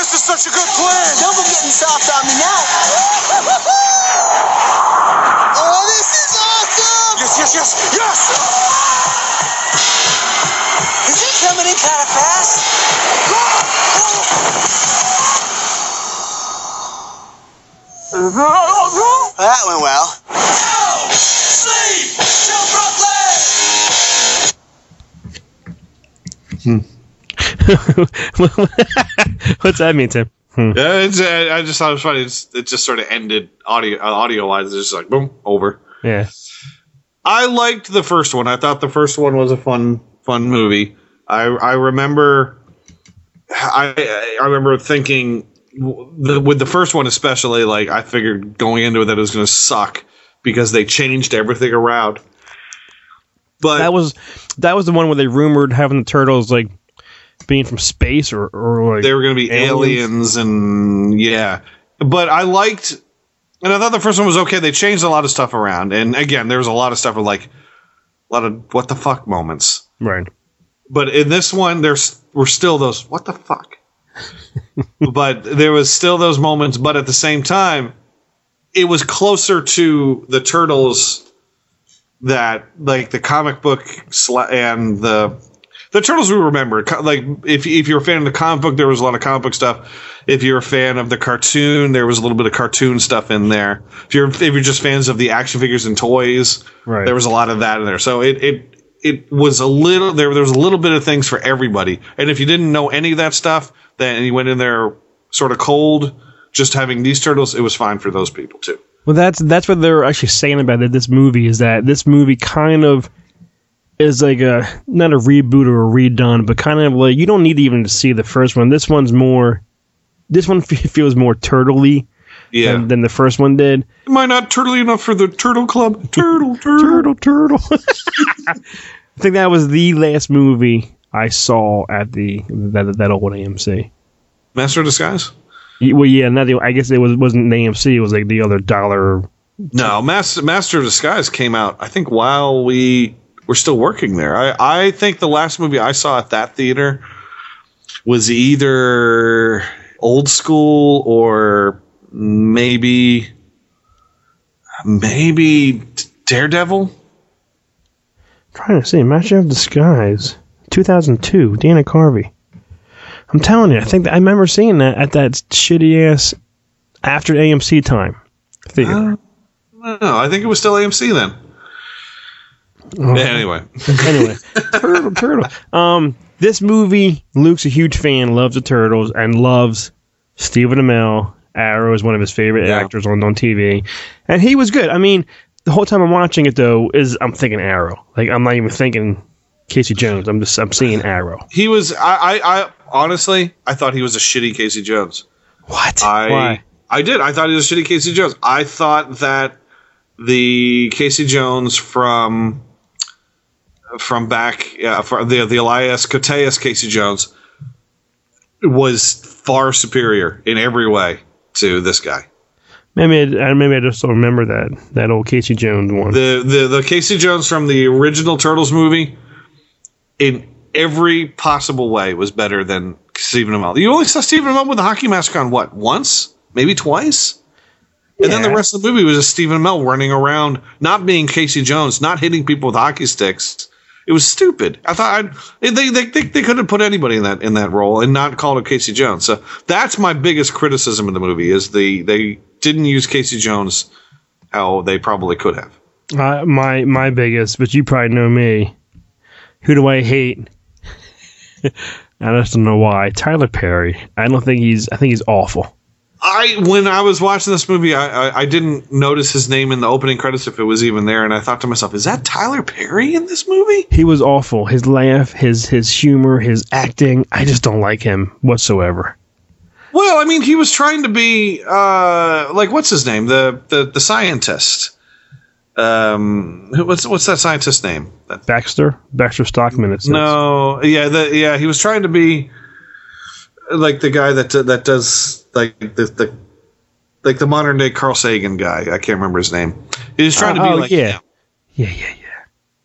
this is such a good plan. Don't be getting soft on me now. oh, this is awesome! Yes, yes, yes, yes! Is it coming in kind of fast? That went well. Hmm. What's that mean, Tim? Hmm. Yeah, it's, uh, I just thought it was funny. It's, it just sort of ended audio uh, audio wise. It's just like boom, over. Yeah. I liked the first one. I thought the first one was a fun fun movie. I I remember I I remember thinking the, with the first one especially like I figured going into it that it was going to suck because they changed everything around. But that was that was the one where they rumored having the turtles like being from space or, or like they were going to be aliens. and yeah. But I liked, and I thought the first one was okay. They changed a lot of stuff around, and again, there was a lot of stuff with like a lot of what the fuck moments. Right. But in this one, there's were still those what the fuck. but there was still those moments. But at the same time, it was closer to the turtles that like the comic book sla- and the the turtles we remember. Like if if you're a fan of the comic book, there was a lot of comic book stuff. If you're a fan of the cartoon, there was a little bit of cartoon stuff in there. If you're if you're just fans of the action figures and toys, Right. there was a lot of that in there. So it it it was a little there. There was a little bit of things for everybody. And if you didn't know any of that stuff, then you went in there sort of cold, just having these turtles, it was fine for those people too. Well, that's that's what they're actually saying about it, this movie is that this movie kind of is like a not a reboot or a redone, but kind of like you don't need even to see the first one. This one's more. This one feels more turtley Yeah. than, than the first one did. Am I not turtly enough for the turtle club? Turtle, turtle, turtle, turtle. I think that was the last movie I saw at the that that old AMC. Master of Disguise. Well, yeah, not the, I guess it was wasn't the AMC. It was like the other dollar. No, Master Master of Disguise came out. I think while we were still working there. I I think the last movie I saw at that theater was either Old School or maybe maybe Daredevil. trying to see Master of Disguise, 2002, Dana Carvey. I'm telling you, I think that, I remember seeing that at that shitty ass after AMC time theater. Uh, no, I think it was still AMC then. Oh. Anyway, anyway, turtle, turtle. Um, this movie, Luke's a huge fan, loves the turtles, and loves Stephen Amell. Arrow is one of his favorite actors on on TV, and he was good. I mean, the whole time I'm watching it though, is I'm thinking Arrow. Like I'm not even thinking Casey Jones. I'm just I'm seeing Arrow. he was. I, I, I honestly, I thought he was a shitty Casey Jones. What? I Why? I did. I thought he was a shitty Casey Jones. I thought that the Casey Jones from from back, yeah, for the the Elias Koteas Casey Jones was far superior in every way to this guy. Maybe I, maybe I just don't remember that that old Casey Jones one. The the the Casey Jones from the original Turtles movie, in every possible way, was better than Stephen Amell. You only saw Stephen Amell with a hockey mask on what once, maybe twice, and then the rest of the movie was just Stephen Amell running around, not being Casey Jones, not hitting people with hockey sticks. It was stupid. I thought I'd, they, they they they could have put anybody in that in that role and not called it Casey Jones. So that's my biggest criticism of the movie is the they didn't use Casey Jones how they probably could have. Uh, my my biggest, but you probably know me. Who do I hate? I just don't know why. Tyler Perry. I don't think he's. I think he's awful. I when I was watching this movie, I, I I didn't notice his name in the opening credits if it was even there, and I thought to myself, "Is that Tyler Perry in this movie?" He was awful. His laugh, his his humor, his acting. I just don't like him whatsoever. Well, I mean, he was trying to be uh, like what's his name, the the the scientist. Um, what's what's that scientist's name? Baxter. Baxter Stockman. It says. No, yeah, the, yeah, he was trying to be like the guy that that does like the, the like the modern day Carl Sagan guy. I can't remember his name. He was trying to be Oh, like yeah. Yeah, yeah, yeah.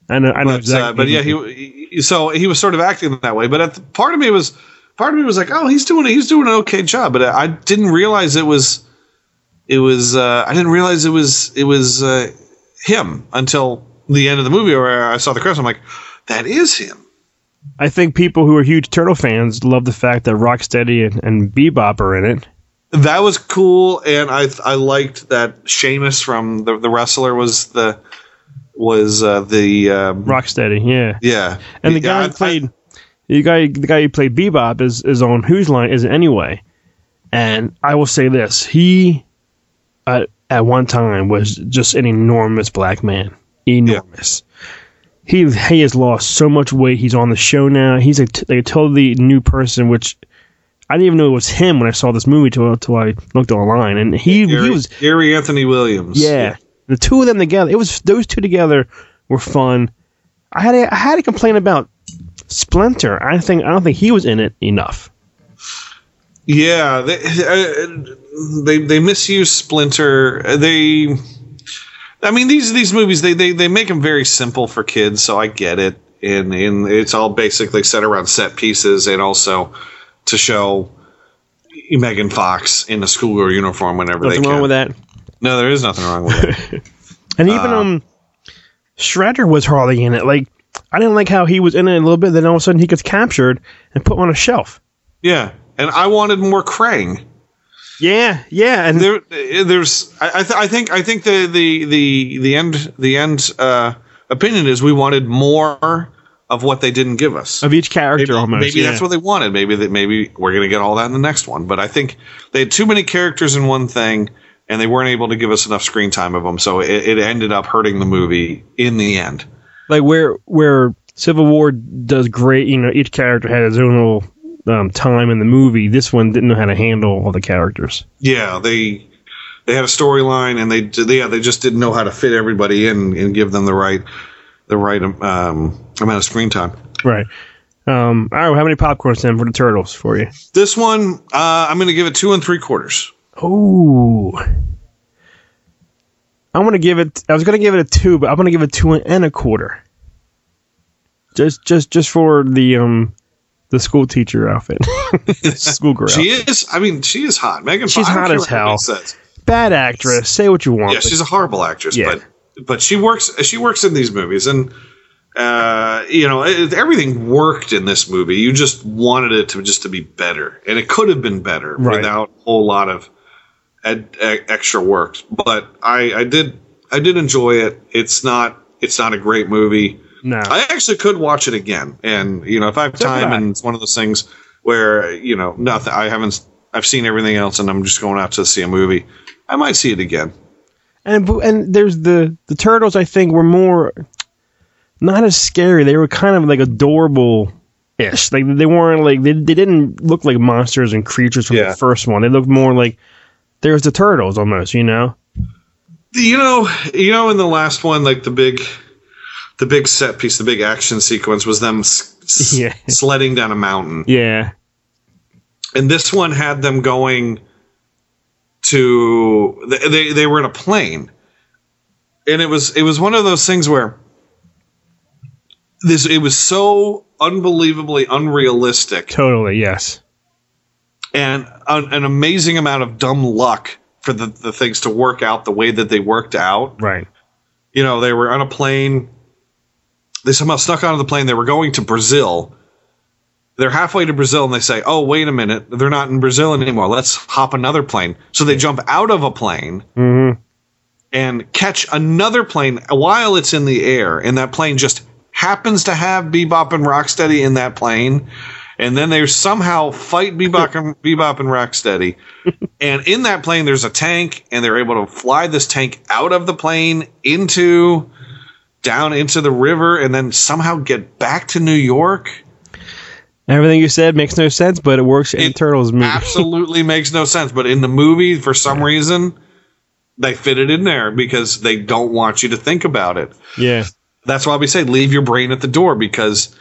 I know. I know but, exactly. uh, but yeah, he, he so he was sort of acting that way. But at the, part of me was part of me was like, oh, he's doing he's doing an okay job. But I didn't realize it was it was uh, I didn't realize it was it was uh, him until the end of the movie where I saw the credits. I'm like, that is him. I think people who are huge Turtle fans love the fact that Rocksteady and, and Bebop are in it. That was cool, and I I liked that Sheamus from the the wrestler was the was uh, the um, Rocksteady, yeah. yeah And the guy I- who played the guy the guy who played Bebop is is on Whose Line Is It Anyway? And I will say this: he at at one time was just an enormous black man, enormous. He he has lost so much weight. He's on the show now. He's a, t- like a totally new person, which I didn't even know it was him when I saw this movie till, till I looked online. And he Gary, he was Gary Anthony Williams. yeah, the two of them together. It was those two together were fun. I had a, I had to complain about Splinter. I think I don't think he was in it enough. Yeah, they uh, they they misuse Splinter. They, I mean these these movies they they they make them very simple for kids, so I get it. And and it's all basically set around set pieces and also to show Megan Fox in a schoolgirl uniform whenever Nothing they can. Nothing wrong with that. No, there is nothing wrong with it. And even Uh, um, Shredder was hardly in it. Like I didn't like how he was in it a little bit. Then all of a sudden he gets captured and put on a shelf. Yeah, and I wanted more Krang. Yeah, yeah, and there, there's. I, I, th- I think, I think the the the the end the end uh, opinion is we wanted more of what they didn't give us of each character. Maybe, almost, maybe yeah. that's what they wanted. Maybe that maybe we're gonna get all that in the next one. But I think they had too many characters in one thing, and they weren't able to give us enough screen time of them. So it, it ended up hurting the movie in the end. like where where Civil War does great. You know, each character had his own little um, time in the movie. This one didn't know how to handle all the characters. Yeah, they they had a storyline, and they they- yeah they just didn't know how to fit everybody in and give them the right the right um, amount of screen time. Right. Um, all right. How many popcorns then for the turtles for you? This one, uh, I'm going to give it two and three quarters. Oh. I'm gonna give it. I was gonna give it a two, but I'm gonna give it two and a quarter. Just, just, just for the um, the school teacher outfit, school girl. She outfit. is. I mean, she is hot. Megan. She's hot as hell. Bad actress. Say what you want. Yeah, she's a horrible actress, Yeah. but but she works. She works in these movies, and uh, you know it, everything worked in this movie. You just wanted it to just to be better, and it could have been better Right. without a whole lot of ed, e- extra work. But I, I did I did enjoy it. It's not it's not a great movie. No. I actually could watch it again, and you know if I have time, and it's one of those things where you know nothing. I haven't. I've seen everything else, and I'm just going out to see a movie. I might see it again. And and there's the the turtles. I think were more not as scary. They were kind of like adorable ish. Like they weren't like they they didn't look like monsters and creatures from Yeah. the first one. They looked more like there's the turtles almost. You know. You know, you know, in the last one, like the big, the big set piece, the big action sequence was them s- Yeah. sledding down a mountain, Yeah. and this one had them going to they, they were in a plane, and it was it was one of those things where this it was so unbelievably unrealistic Totally. Yes. and an, an amazing amount of dumb luck for the, the things to work out the way that they worked out. Right. You know, they were on a plane. They somehow snuck onto the plane. They were going to Brazil. They're halfway to Brazil and they say, oh, wait a minute. They're not in Brazil anymore. Let's hop another plane. So they jump out of a plane Mm-hmm. and catch another plane while it's in the air. And that plane just happens to have Bebop and Rocksteady in that plane. And then they somehow fight Bebop and, Bebop and Rocksteady. and in that plane, there's a tank, and they're able to fly this tank out of the plane into down into the river, and then somehow get back to New York. Everything you said makes no sense, but it works in the turtles movie. Absolutely makes no sense. But in the movie, for some reason, they fit it in there because they don't want you to think about it. yeah. That's why we say leave your brain at the door because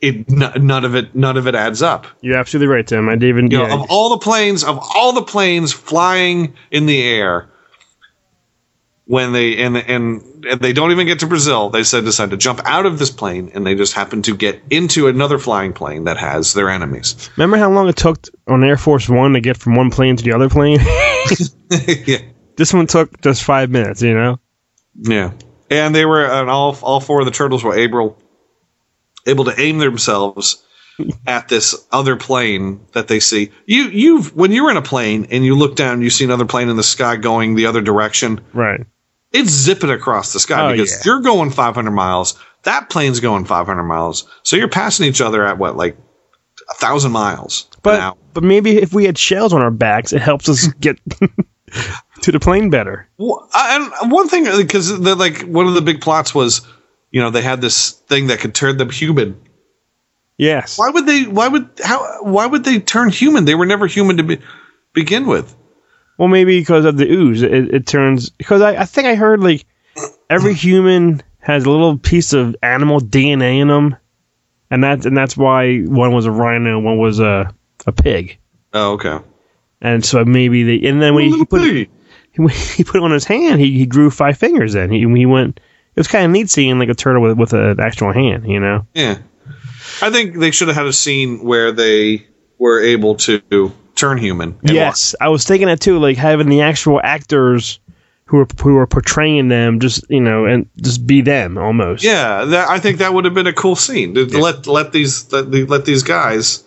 it n- none of it none of it adds up. You're absolutely right, Tim. I even. You yeah. know, of all the planes of all the planes flying in the air when they and and, and they don't even get to Brazil, they said decide to jump out of this plane and they just happen to get into another flying plane that has their enemies. Remember how long it took on Air Force One to get from one plane to the other plane? yeah. This one took just five minutes. You know. Yeah, and they were and all all four of the turtles were able able to aim themselves at this other plane that they see. You you when you're in a plane and you look down, you see another plane in the sky going the other direction. Right. It's zipping across the sky Oh, because yeah. you're going 500 miles. That plane's going 500 miles. So you're passing each other at what like a thousand miles. But but maybe if we had shells on our backs, it helps us get to the plane better. Well, I- and one thing because like one of the big plots was, you know, they had this thing that could turn them human. Yes. Why would they? Why would how? Why would they turn human? They were never human to be, begin with. Well, maybe because of the ooze, it, it turns. Because I, I think I heard like every human has a little piece of animal DNA in them, and that's and that's why one was a rhino, and one was a a pig, Oh, okay. and so maybe they. And then when he, he put he, he put it on his hand, he, he grew five fingers. Then he he went. It was kind of neat seeing like a turtle with with an actual hand, you know. Yeah, I think they should have had a scene where they were able to turn human. Yes, I was thinking that too. Like having the actual actors who are who are portraying them, just you know, and just be them almost. Yeah, that, I think that would have been a cool scene. To Let let these let, let these guys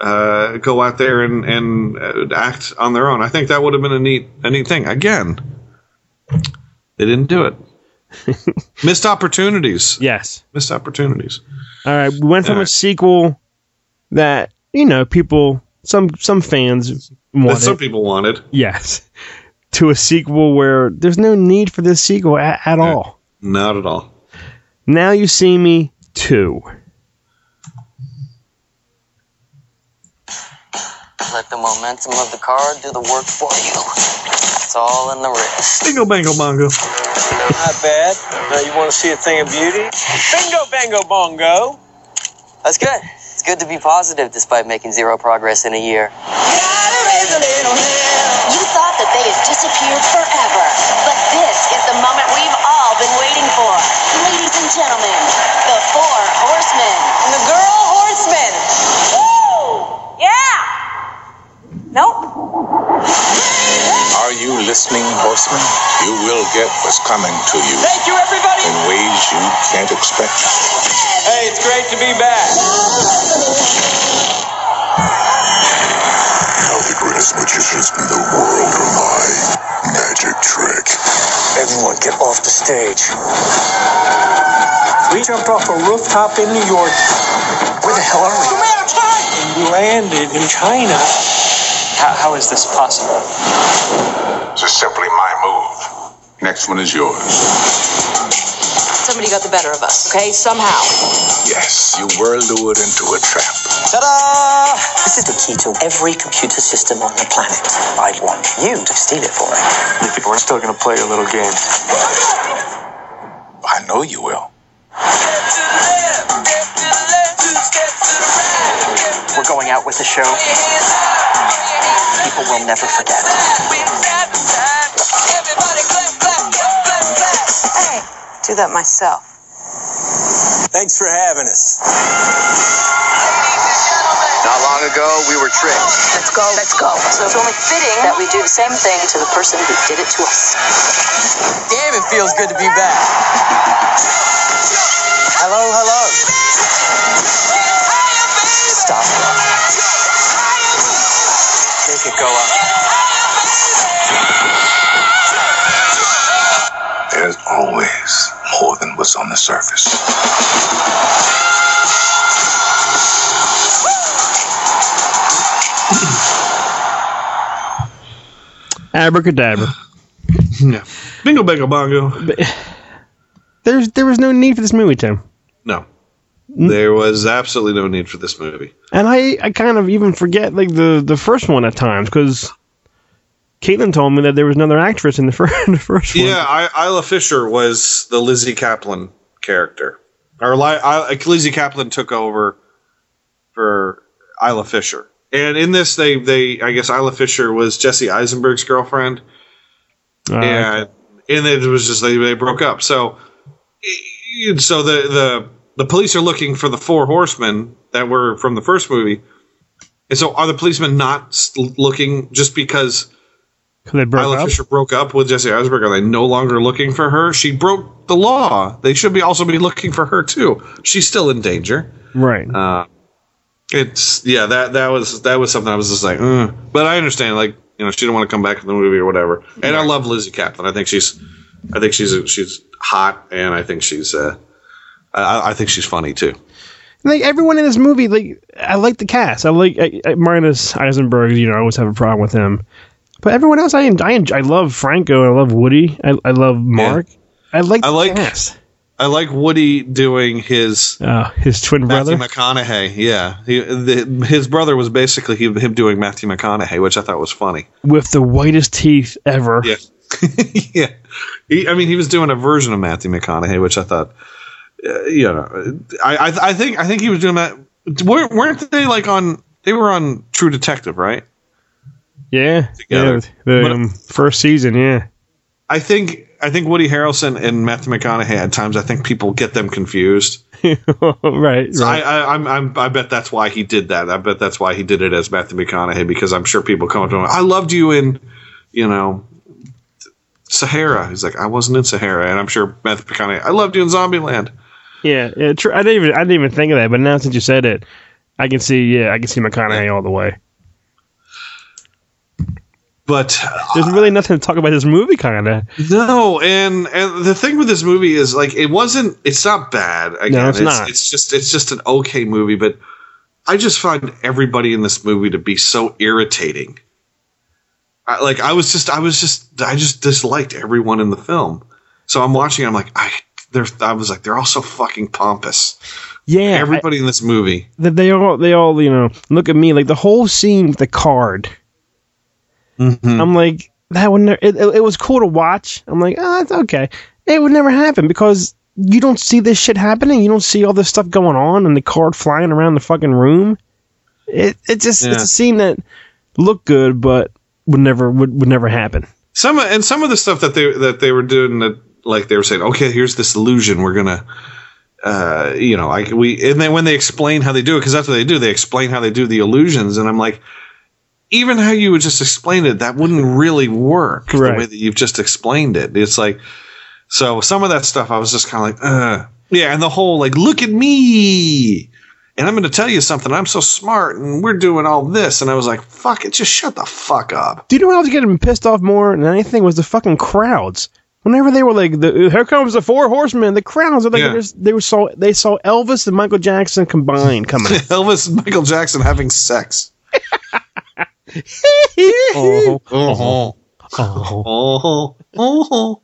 uh, go out there and and uh, act on their own. I think that would have been a neat a neat thing. Again, they didn't do it. Missed opportunities. Yes. Missed opportunities. All right, we went from All a sequel that you know people, some some fans That wanted. some people wanted. yes, to a sequel where there's no need for this sequel at, at all. Not at all. Now you see me two. Let the momentum of the car do the work for you. It's all in the wrist. Bingo, bango, bongo. Not bad. Now you want to see a thing of beauty? Bingo, bango, bongo. That's good. It's good to be positive despite making zero progress in a year. You thought that they had disappeared forever, but this is the moment we've all been waiting for. Ladies and gentlemen, the Four Horsemen. And the Girl Horsemen. Woo! Yeah! Nope. Are you listening, horseman? You will get what's coming to you Thank you, everybody. in ways you can't expect. Hey, it's great to be back. Now the greatest magicians in the world are my magic trick. Everyone get off the stage. We jumped off a rooftop in New York. Where the hell are we? And landed in China. How, how is this possible? This is simply my move. Next one is yours. Somebody got the better of us, okay? Somehow. Yes, you were lured into a trap. Ta-da! This is the key to every computer system on the planet. I want you to steal it for me. You think we're still gonna play a little game? I know you will. We're going out with the show. People will never forget. Hey, do that myself. Thanks for having us. Not long ago, we were tricked. Let's go. Let's go. So it's only fitting that we do the same thing to the person who did it to us. Damn, it feels good to be back. Hello, hello. Stop. Make it go up. There's always more than what's on the surface. Abracadabra. Yeah. Bingo, bango, bongo. There's there was no need for this movie, Tim. No. There was absolutely no need for this movie. And I, I kind of even forget like the, the first one at times because Caitlin told me that there was another actress in the, fir- in the first one. Yeah, I, Isla Fisher was the Lizzy Caplan character. Or I, Lizzy Caplan took over for Isla Fisher. And in this, they, they I guess Isla Fisher was Jesse Eisenberg's girlfriend. Uh, and and it was just they, they broke up. So so the, the the police are looking for the four horsemen that were from the first movie. And so are the policemen not looking just because they broke Isla up? Fisher broke up with Jesse Eisenberg? Are they no longer looking for her? She broke the law. They should be also be looking for her too. She's still in danger. Right. Uh, it's yeah that that was that was something I was just like, mm. but I understand like you know she didn't want to come back to the movie or whatever. And I love Lizzy Caplan. I think she's I think she's she's hot and I think she's uh I, I think she's funny too. like everyone in this movie, like I like the cast. I like I, I, minus Eisenberg. You know, I always have a problem with him. But everyone else, I I, I love Franco. I love Woody. I, I love Mark. I like the I like cast. I like Woody doing his uh, his twin Matthew brother. McConaughey. Yeah, he, the, his brother was basically him, him doing Matthew McConaughey, which I thought was funny. with the whitest teeth ever. Yeah, yeah. He, I mean, he was doing a version of Matthew McConaughey, which I thought, uh, you know, I, I I think I think he was doing that. Weren't weren't they like on? They were on True Detective, right? Yeah, Together. yeah. The um, first season, yeah. I think I think Woody Harrelson and Matthew McConaughey at times I think people get them confused. right. So right. I, I, I'm, I'm, I bet that's why he did that. I bet that's why he did it as Matthew McConaughey because I'm sure people come up to him. I loved you in, you know, Sahara. He's like, I wasn't in Sahara, and I'm sure Matthew McConaughey. I loved you in Zombieland. Yeah, yeah true. I didn't even I didn't even think of that, but now since you said it, I can see. Yeah, I can see McConaughey all the way. But there's really nothing to talk about this movie, kind of. No, and and the thing with this movie is like it wasn't. It's not bad. Again, No, it's not. It's just it's just an okay movie, but I just find everybody in this movie to be so irritating. I, like I was just I was just I just disliked everyone in the film. So I'm watching. I'm like I they're I was like they're all so fucking pompous. Yeah, everybody in this movie. They all they all you know look at me like the whole scene with the card. Mm-hmm. I'm like that would never. It, it, was cool to watch. I'm like, oh, it's okay. It would never happen because you don't see this shit happening. You don't see all this stuff going on and the card flying around the fucking room. It it just Yeah. it's a scene that looked good but would never would, would never happen. Some and some of the stuff that they that they were doing that like they were saying, okay, here's this illusion. We're gonna, uh, you know, I we and then when they explain how they do it, because that's what they do. They explain how they do the illusions, and I'm like, even how you would just explain it, that wouldn't really work the way that you've just explained it. It's like, so some of that stuff, I was just kind of like, uh, yeah, and the whole like, look at me. And I'm going to tell you something. I'm so smart, and we're doing all this. And I was like, "Fuck it, just shut the fuck up." Do you know what I was getting pissed off more than anything was the fucking crowds. Whenever they were like, the, "Here comes the four horsemen," the crowds are like Yeah. they just- they were saw they saw Elvis and Michael Jackson combined coming. Elvis and Michael Jackson having sex. oh, oh, oh, oh.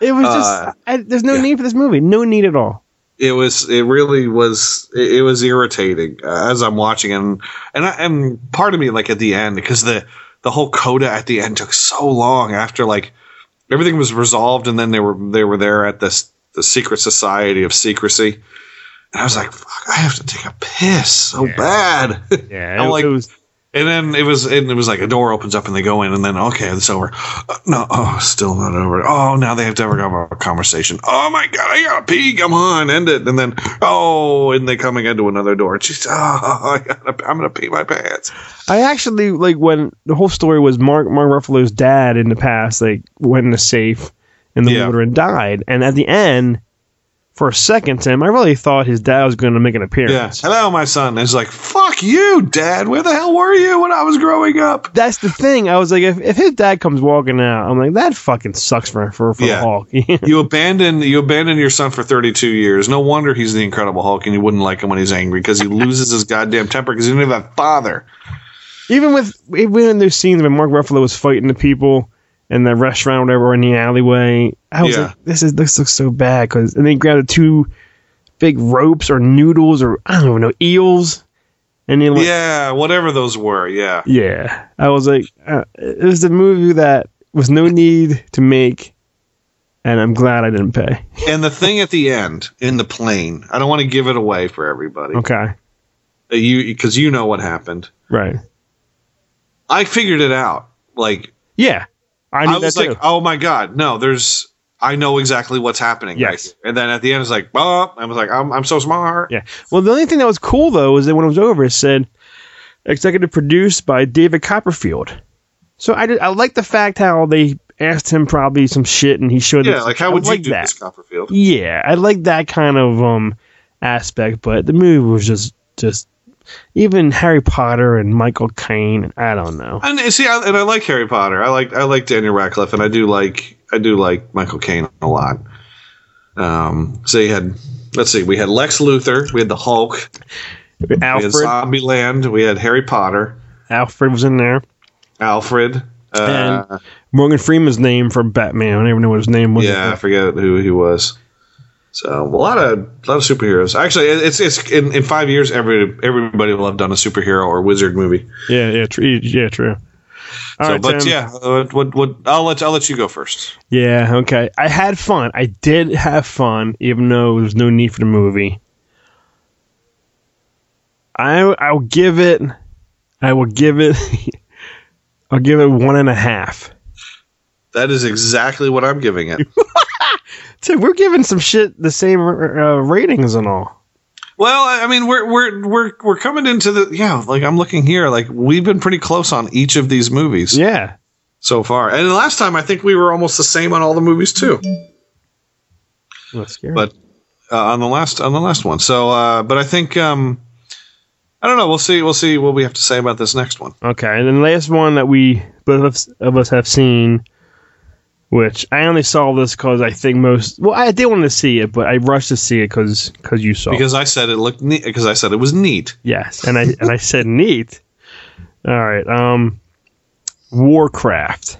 It was just Uh, I, there's no need for this movie. No need at all. It was. It really was. It, it was irritating uh, as I'm watching, and and I, and part of me like at the end because the the whole coda at the end took so long after like everything was resolved, and then they were they were there at this the secret society of secrecy, and I was like, fuck, I have to take a piss so bad. Yeah, I'm like, it was- and then it was, and it was like a door opens up and they go in, and then okay, it's over. Uh, no, oh, still not over. Oh, now they have to have a conversation. Oh my god, I gotta pee. Come on, end it. And then oh, and they come again to another door. And she's, oh, I gotta, I'm gonna pee my pants. I actually like when the whole story was Mark Mark Ruffalo's dad in the past like went in a safe in the Yeah. water and died, and at the end, for a second, Tim, I really thought his dad was going to make an appearance. Yeah. Hello, my son. And it's like, fuck you, dad. Where the hell were you when I was growing up? That's the thing. I was like, if, if his dad comes walking out, I'm like, that fucking sucks for for, for Yeah. the Hulk. you abandon you abandon your son for 32 years. No wonder he's the Incredible Hulk, and you wouldn't like him when he's angry because he loses his goddamn temper because he didn't have a father. Even with even in those scenes when Mark Ruffalo was fighting the people in the restaurant, or whatever, or in the alleyway, I was Yeah. like, this is this looks so bad because and they grabbed two big ropes or noodles or I don't even know eels, and like, yeah, whatever those were. Yeah. yeah. I was like, uh, it was a movie that was no need to make, and I'm glad I didn't pay. And the thing at the end in the plane, I don't want to give it away for everybody. Okay, Uh, You because you know what happened. right? I figured it out. Like Yeah, I knew was that too. like, oh my god, no, there's. I know exactly what's happening. Yes. here. and then at the end, it's like, oh, I was like, I'm, I'm so smart. Yeah. Well, the only thing that was cool though is that when it was over, it said executive produced by David Copperfield. So I did, I like the fact how they asked him probably some shit and he showed. Yeah, like how I would you like do that. this, Copperfield? Yeah, I like that kind of um aspect, but the movie was just just even Harry Potter and Michael Caine. I don't know. And see, I, and I like Harry Potter. I like I like Daniel Radcliffe, and I do like I do like Michael Caine a lot. Um, so you had let's see, we had Lex Luthor, we had the Hulk, we had Alfred, Zombieland, we had Harry Potter, Alfred was in there, Alfred. Uh, and Morgan Freeman's name for Batman. I don't even know what his name was. yeah, I forget who he was. So a lot of a lot of superheroes. Actually, it's it's in, in five years, every everybody will have done a superhero or wizard movie. yeah, yeah, true. Yeah, true. All so, right, but Tim. yeah, uh, what what I'll let I'll let you go first. Yeah, okay. I had fun. I did have fun, even though there was no need for the movie. I I'll give it. I will give it. I'll give it one and a half. That is exactly what I'm giving it. Tim, we're giving some shit the same uh, ratings and all. Well, I I mean, we're we're we're we're coming into the yeah. Like I'm looking here, like we've been pretty close on each of these movies. Yeah, so far. And the last time, I think we were almost the same on all the movies too. That's scary. But uh, on the last on the last one. So, uh, but I think um, I don't know. We'll see. We'll see what we have to say about this next one. Okay, and then the last one that we both of us have seen, which I only saw this because I think most. Well, I did want to see it, but I rushed to see it because because you saw. Because I said it looked neat. Because I said it was neat. yes, and I and I said neat. All right, um, Warcraft.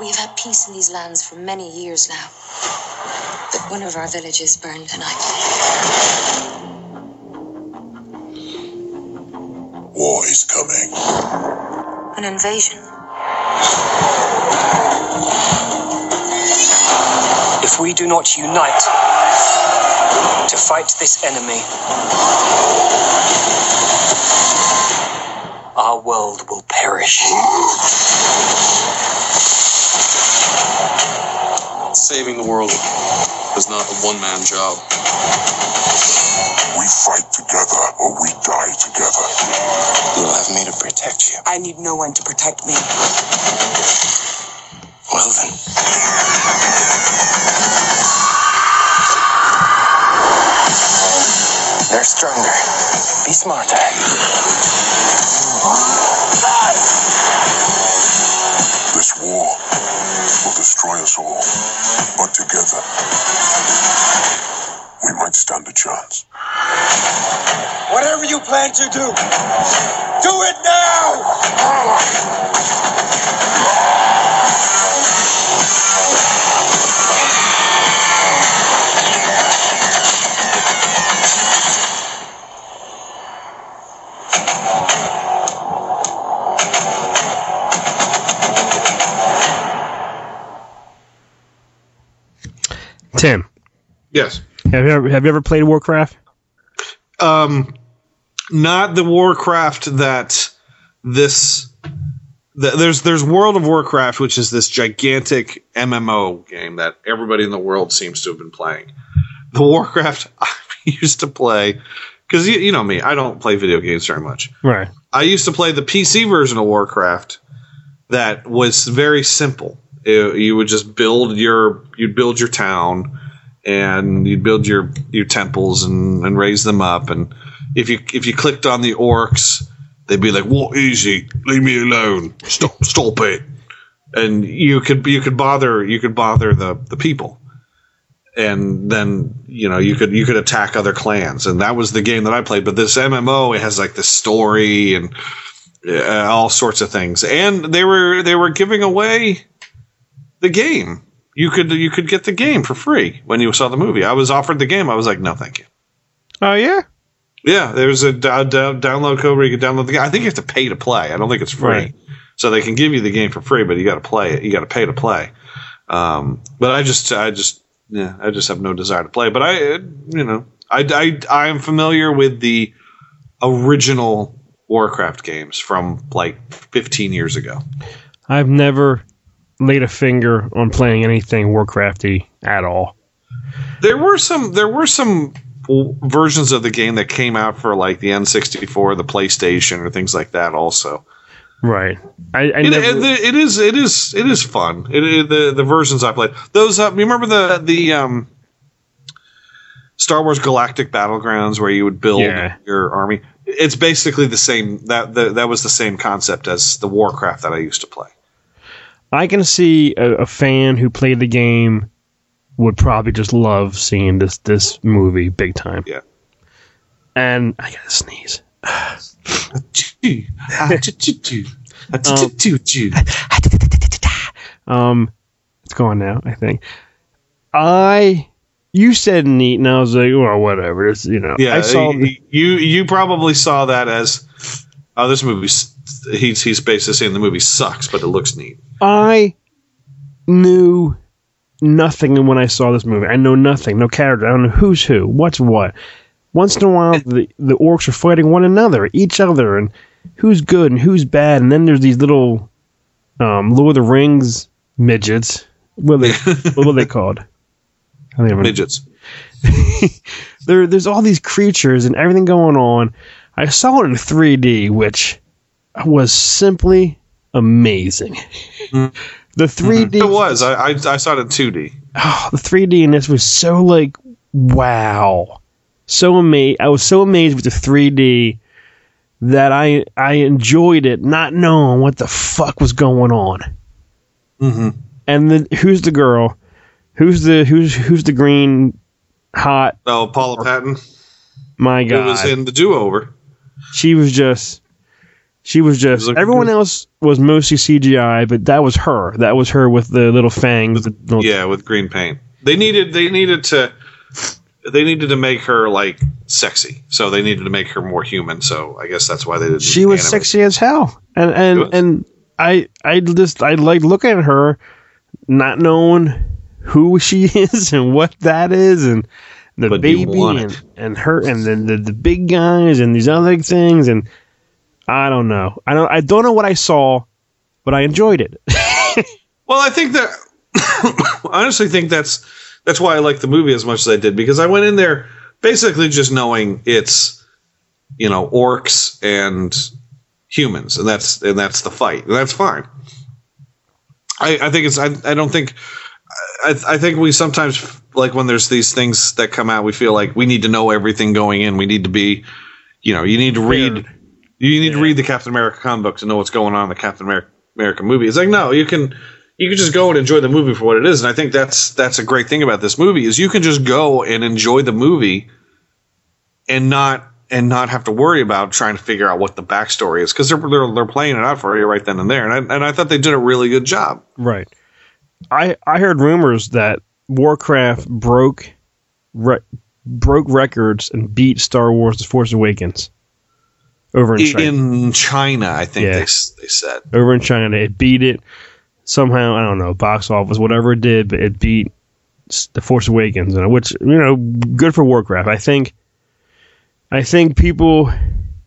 We have had peace in these lands for many years now. But one of our villages burned tonight. War is coming. An invasion. If we do not unite to fight this enemy, our world will perish. Saving the world is not a one man job. We fight together or we die together. You'll have me to protect you. I need no one to protect me. Whatever you plan to do, do it now! Tim. Have you ever have you ever played Warcraft? Um, not the Warcraft that this. th- There's there's World of Warcraft, which is this gigantic MMO game that everybody in the world seems to have been playing. The Warcraft I used to play because you, you know me, I don't play video games very much. Right. I used to play the PC version of Warcraft that was very simple. It- you would just build your you'd build your town and you'd build your your temples and, and raise them up. And if you if you clicked on the orcs they'd be like what easy leave me alone. Stop stop it. And you could you could bother you could bother the the people. And then you know you could you could attack other clans. And that was the game that I played. But this MMO it has like the story and uh, all sorts of things. And they were they were giving away the game you could you could get the game for free when you saw the movie. I was offered the game. I was like no thank you. Oh yeah. yeah there's a d- d- download code where you can download the game. I think you have to pay to play. I don't think it's free. Right. so they can give you the game for free but you got to play it. You got to pay to play. Um, but I just I just yeah I just have no desire to play. But I you know I I I am familiar with the original Warcraft games from like 15 years ago. I've never laid a finger on playing anything Warcrafty at all. There were some there were some versions of the game that came out for like the N64, the PlayStation, or things like that. Also, Right. I, I it, never. it- is it is it is fun. It, it- the the versions I played those. Uh, you remember the the um, Star Wars Galactic Battlegrounds where you would build Yeah. your army. It's basically the same. That the, that was the same concept as the Warcraft that I used to play. I can see a, a fan who played the game would probably just love seeing this this movie big time. Yeah. And I gotta sneeze. Um, it's gone now. I think. I you said neat, and I was like, well, whatever. It's you know. Yeah, I saw. y- you you probably saw that as oh, this movie. He's he's basically saying the movie sucks, but it looks neat. I knew nothing when I saw this movie. I know nothing, no character. I don't know who's who, what's what. Once in a while, the the orcs are fighting one another, each other, and who's good and who's bad. And then there's these little um, Lord of the Rings midgets. What are they? what they called? I think I'm midgets. there, there's all these creatures and everything going on. I saw it in 3D, which was simply amazing. The 3D It was. I, I I saw it in 2D. oh, the 3D in this was so like wow, so amazed. I was so amazed with the 3D that I I enjoyed it, not knowing what the fuck was going on. Mm-hmm. And then who's the girl? Who's the who's who's the green hot? Oh, Paula Patton. My Who God, was in the do over. she was just she was just looking everyone good. else was mostly CGI, but that was her. That was her with the little fangs. the little- Yeah, with green paint. They needed they needed to they needed to make her like sexy. So they needed to make her more human. So I guess that's why they didn't. she was sexy as hell, and and and I I just I like looking at her, not knowing who she is and what that is, and the But baby and, and her and then the, the big guys and these other things, and I don't know. I don't I don't know what I saw, but I enjoyed it. Well, I think that I honestly think that's that's why I like the movie as much as I did because I went in there basically just knowing it's you know orcs and humans and that's and that's the fight and that's fine. I, I think it's I, I don't think I, I think we sometimes like when there's these things that come out we feel like we need to know everything going in we need to be you know you need to read you need to read the Captain America comic books and know what's going on in the Captain America, America movie. It's like no, you can you can just go and enjoy the movie for what it is, and I think that's that's a great thing about this movie is you can just go and enjoy the movie and not and not have to worry about trying to figure out what the backstory is because they're, they're they're playing it out for you right then and there, and I, and I thought they did a really good job. Right. I I heard rumors that Warcraft broke re- broke records and beat Star Wars: The Force Awakens over in China. In China, I think Yeah. they they said. over in China, it beat it somehow. I don't know, box office, whatever it did, but it beat The Force Awakens, which you know, good for Warcraft. I think. I think people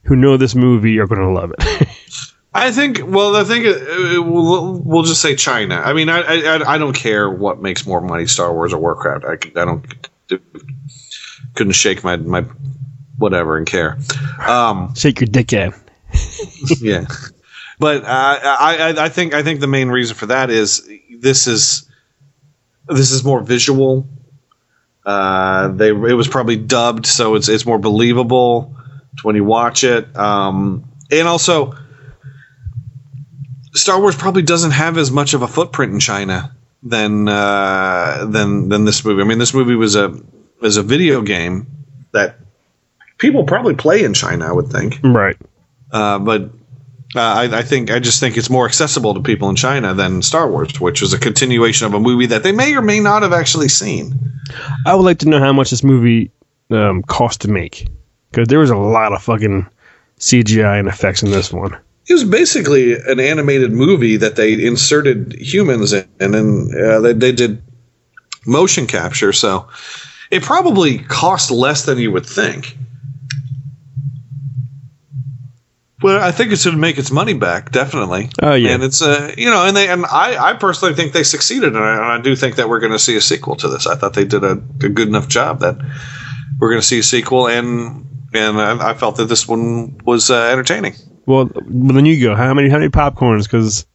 who know this movie are going to love it. I think. Well, I think it, it, we'll, we'll just say China. I mean, I, I I don't care what makes more money, Star Wars or Warcraft. I I don't couldn't shake my my whatever and care. Um, Shake your dick in. yeah, but uh, I, I I think I think the main reason for that is this is this is more visual. Uh, they it was probably dubbed, so it's it's more believable when you watch it. Um, and also, Star Wars probably doesn't have as much of a footprint in China than uh, than than this movie. I mean, this movie was a was a video game that people probably play in China. I would think, right? Uh, but uh, I, I think I just think it's more accessible to people in China than Star Wars, which is a continuation of a movie that they may or may not have actually seen. I would like to know how much this movie um, cost to make because there was a lot of fucking CGI and effects in this one. It was basically an animated movie that they inserted humans in, and then uh, they, they did motion capture. So it probably cost less than you would think. But I think it's going to make its money back, definitely. Oh, yeah. and it's uh, you know, and they and I, I personally think they succeeded, and I, and I do think that we're going to see a sequel to this. I thought they did a, a good enough job that we're going to see a sequel, and and I, I felt that this one was uh, entertaining. Well, well, then you go. How many how many popcorns? Because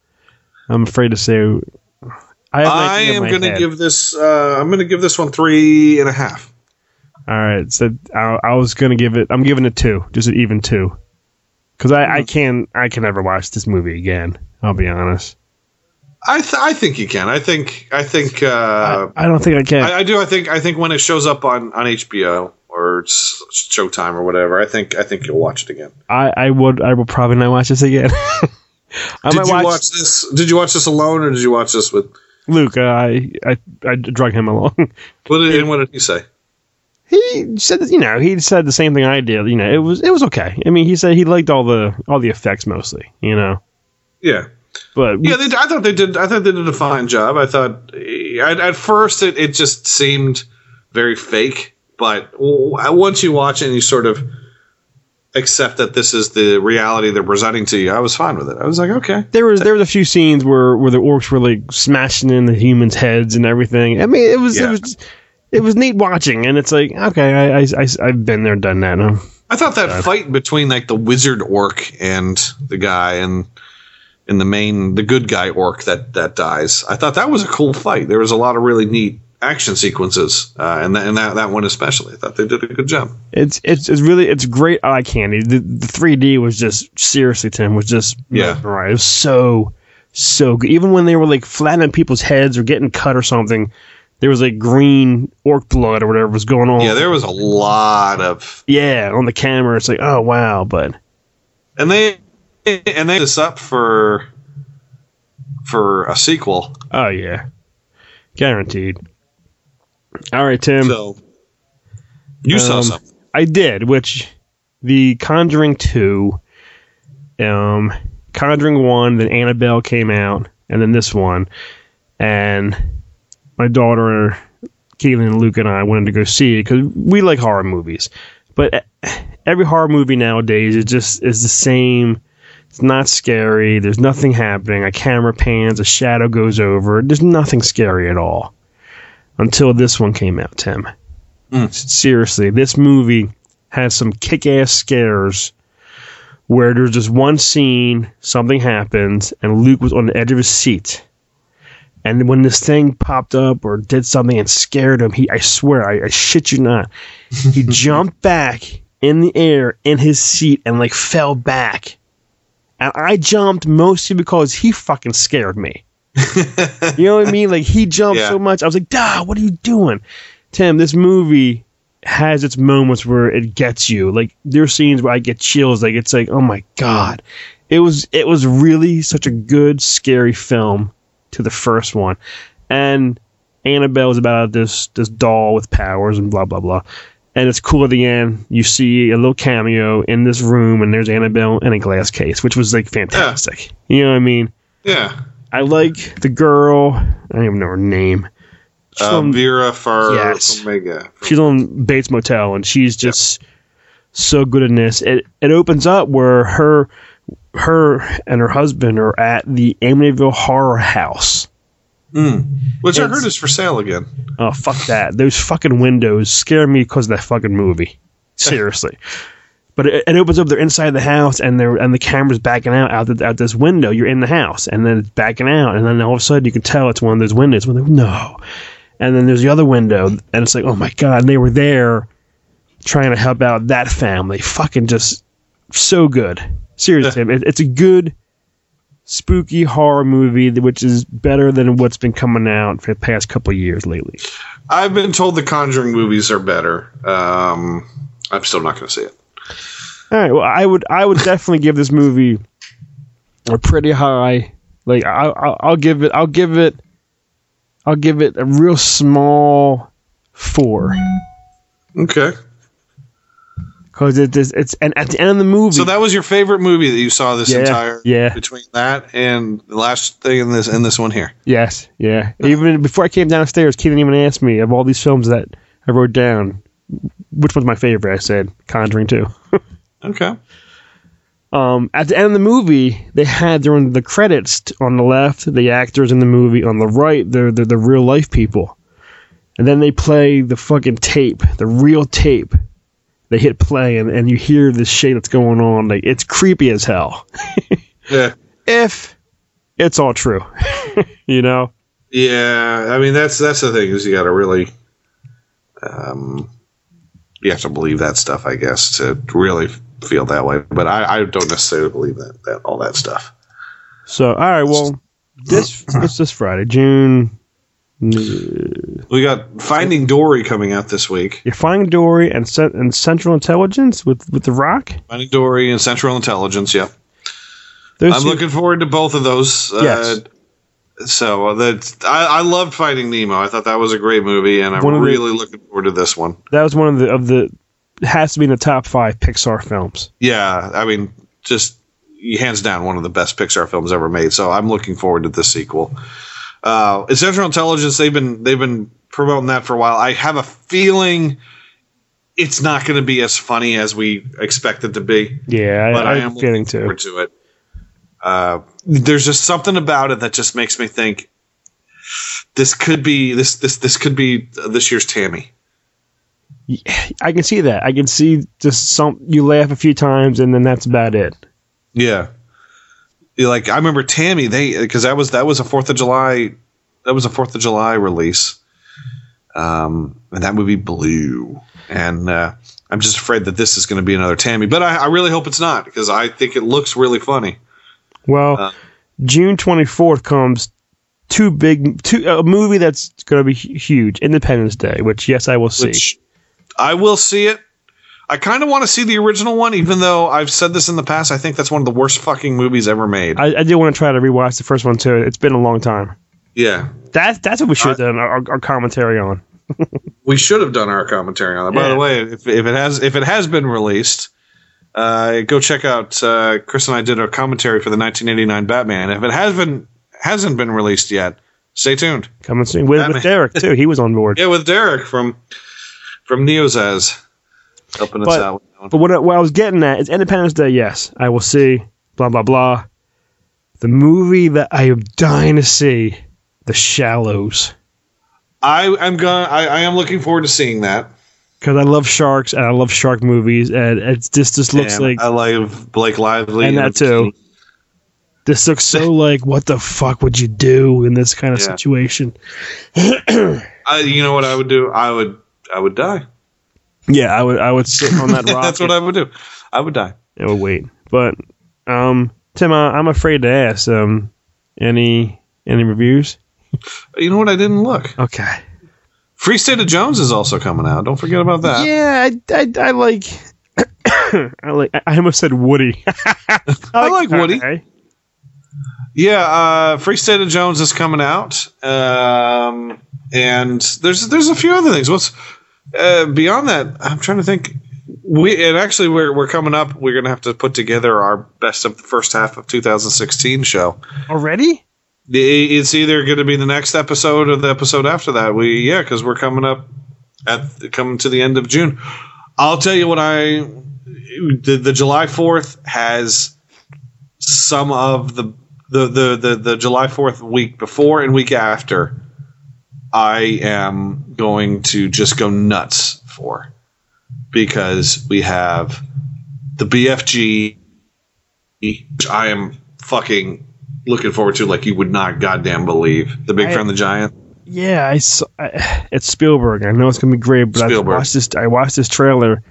I'm afraid to say. I, I am going to give this. Uh, I'm going to give this one three and a half. All right, so I, I was gonna give it. I'm giving it two, just an even two, because I. I can I can never watch this movie again. I'll be honest. I th- I think you can. I think I think uh, I don't think I can. I, I do. I think I think when it shows up on on HBO or Showtime or whatever, I think I think you'll watch it again. I, I would I will probably not watch this again. I did might you watch, watch, this? Did you watch this alone or did you watch this with? Luke. Uh, I I I drug him along. What did, and what did he say? He said that, you know he said the same thing I did. You know it was it was okay. I mean he said he liked all the all the effects mostly. You know, Yeah. but Yeah, they, I thought they did. I thought they did a fine job. I thought at, at first it, it just seemed very fake, but once you watch it and you sort of accept that this is the reality they're presenting to you, I was fine with it. I was like, okay, there was there was a few scenes where where the orcs were like smashing in the humans' heads and everything. I mean it was Yeah. it was it was neat watching, and it's like okay, I, I, I have been there, done that. I thought that fight between like the wizard orc and the guy and in the main the good guy orc that that dies. I thought that was a cool fight. There was a lot of really neat action sequences, uh, and that, and that that one especially. I thought they did a good job. It's it's it's really it's great eye candy. The the 3D was just seriously Tim was just Yeah. right. It was so so good. Even when they were like flattening people's heads or getting cut or something, there was a green orc blood or whatever was going on. Yeah, there was a lot of yeah on the camera. It's like oh wow, but and they and they this up for for a sequel. oh yeah, guaranteed. All right, Tim. So you saw Um, something. I did, which the Conjuring two, um, Conjuring one, then Annabelle came out, and then this one, and my daughter, Keelan and Luke and I wanted to go see it because we like horror movies, but e- every horror movie nowadays is just is the same. It's not scary. There's nothing happening. A camera pans, a shadow goes over. There's nothing scary at all. Until this one came out, Tim. Mm. Seriously, this movie has some kick ass scares where there's just one scene, something happens, and Luke was on the edge of his seat. And when this thing popped up or did something and scared him, he I swear, I, I shit you not, he jumped back in the air in his seat and like fell back. And I jumped mostly because he fucking scared me. you know what I mean? Like he jumped Yeah. so much. I was like, "Duh, what are you doing?" Tim, this movie has its moments where it gets you. Like there are scenes where I get chills. Like it's like, "Oh my god." It was it was really such a good scary film to the first one. And Annabelle is about this this doll with powers and blah blah blah. And it's cool at the end. You see a little cameo in this room, and there's Annabelle in a glass case, which was like fantastic. You know what I mean? Yeah. I like the girl. I don't even know her name. She's Uh, on- Vera Far Yes. Omega. She's on Bates Motel, and she's just so good in this. It it opens up where her her and her husband are at the Amityville Horror House. Mm. Which I It's- heard is for sale again. Oh fuck that! Those fucking windows scare me because of that fucking movie. Seriously. But it, it opens up. They're inside the house, and they're and the camera's backing out out, the, out this window. You're in the house, and then it's backing out, and then all of a sudden you can tell it's one of those windows. When they no, and then there's the other window, and it's like, oh my god, and they were there trying to help out that family. Fucking just so good. Seriously, it, it's a good spooky horror movie, which is better than what's been coming out for the past couple years lately. I've been told the Conjuring movies are better. Um, I'm still not going to see it. All right. Well, I would I would definitely give this movie a pretty high. Like I, I'll, I'll give it. I'll give it. I'll give it a real small four Okay. Because it is. It's and at the end of the movie. So that was your favorite movie that you saw this Yeah, entire yeah. between that and the last thing in this in this one here. yes, yeah. Even before I came downstairs, Keaton even asked me of all these films that I wrote down, which one's my favorite. I said Conjuring Two. Okay. Um, at the end of the movie, they had during the credits on the left the actors in the movie, on the right they're, they're the real life people, and then they play the fucking tape, the real tape. They hit play and, and you hear this shit that's going on. Like it's creepy as hell. Yeah. if it's all true, you know. Yeah, I mean that's that's the thing is you got to really, um, you have to believe that stuff, I guess, to really feel that way. But I, I don't necessarily believe that that all that stuff. So all right, well, this what's this Friday, June. Uh, We got Finding Dory coming out this week. You're Finding Dory and and Central Intelligence with with the Rock. Finding Dory and Central Intelligence. Yeah, Those I'm two- looking forward to both of those. Yes. Uh, so uh, that I, I loved Finding Nemo. I thought that was a great movie, and I'm of the- really looking forward to this one. That was one of the of the has to be in the top five Pixar films. Yeah, I mean, just hands down one of the best Pixar films ever made. So I'm looking forward to this sequel. Uh, Central Intelligence, they've been they've been promoting that for a while. I have a feeling it's not going to be as funny as we expect it to be. Yeah, but I, I am too. to it. Uh, there's just something about it that just makes me think this could be this this this could be this year's Tammy. I can see that. I can see just some you laugh a few times and then that's about it. Yeah. Yeah, Like I remember Tammy, they because that was that was a Fourth of July, that was a Fourth of July release, um, and that movie blew. And uh, I'm just afraid that this is going to be another Tammy, but I, I really hope it's not because I think it looks really funny. Well, Uh. June 24th comes two big two a movie that's going to be huge, Independence Day, which yes, I will see. I will see it. I kind of want to see the original one, even though I've said this in the past. I think that's one of the worst fucking movies ever made. I, I do want to try to rewatch the first one too. It's been a long time. Yeah, That's that's what we should have done our, our commentary on. we should have done our commentary on it. By Yeah. the way, if, if it has if it has been released, uh, go check out. Uh, Chris and I did a commentary for the 1989 Batman. If it has been hasn't been released yet, stay tuned. Coming soon with, Batman. with Derek too. He was on board. Yeah, with Derek from from Neozaz helping us But, out. that but what, I- what I was getting at is Independence Day. Yes, I will see. Blah blah blah. The movie that I am dying to see, The Shallows, I am going. I, I am looking forward to seeing that. because I love sharks and I love shark movies, and it's just just looks And like I like Blake Lively and that too. This looks so like what the fuck would you do in this kind of Yeah. situation? I, you know what I would do? I would I would die. Yeah, I would I would sit on that rock. That's what I would do. I would die. I would wait. But um, Tim, uh, I'm afraid to ask. Um, any any reviews? You know what? I didn't look. Okay. Free State of Jones is also coming out. Don't forget about that. Yeah, I, I, I like. I like. I almost said Woody. I like Woody. Okay. Yeah, uh, Free State of Jones is coming out, um, and there's there's a few other things. What's uh, beyond that? I'm trying to think. We and actually we're we're coming up. We're gonna have to put together our best of the first half of 2016 show. Already? It's either going to be the next episode or the episode after that. We yeah, because we're coming up at coming to the end of June. I'll tell you what I the, the July Fourth has some of the the, the the the July Fourth week before and week after. I am going to just go nuts for because we have the BFG, which I am fucking looking forward to like you would not goddamn believe. The Big I- Friend the Giant. Yeah, I, saw, I it's Spielberg. I know it's gonna be great, but I watched this. I watched this trailer,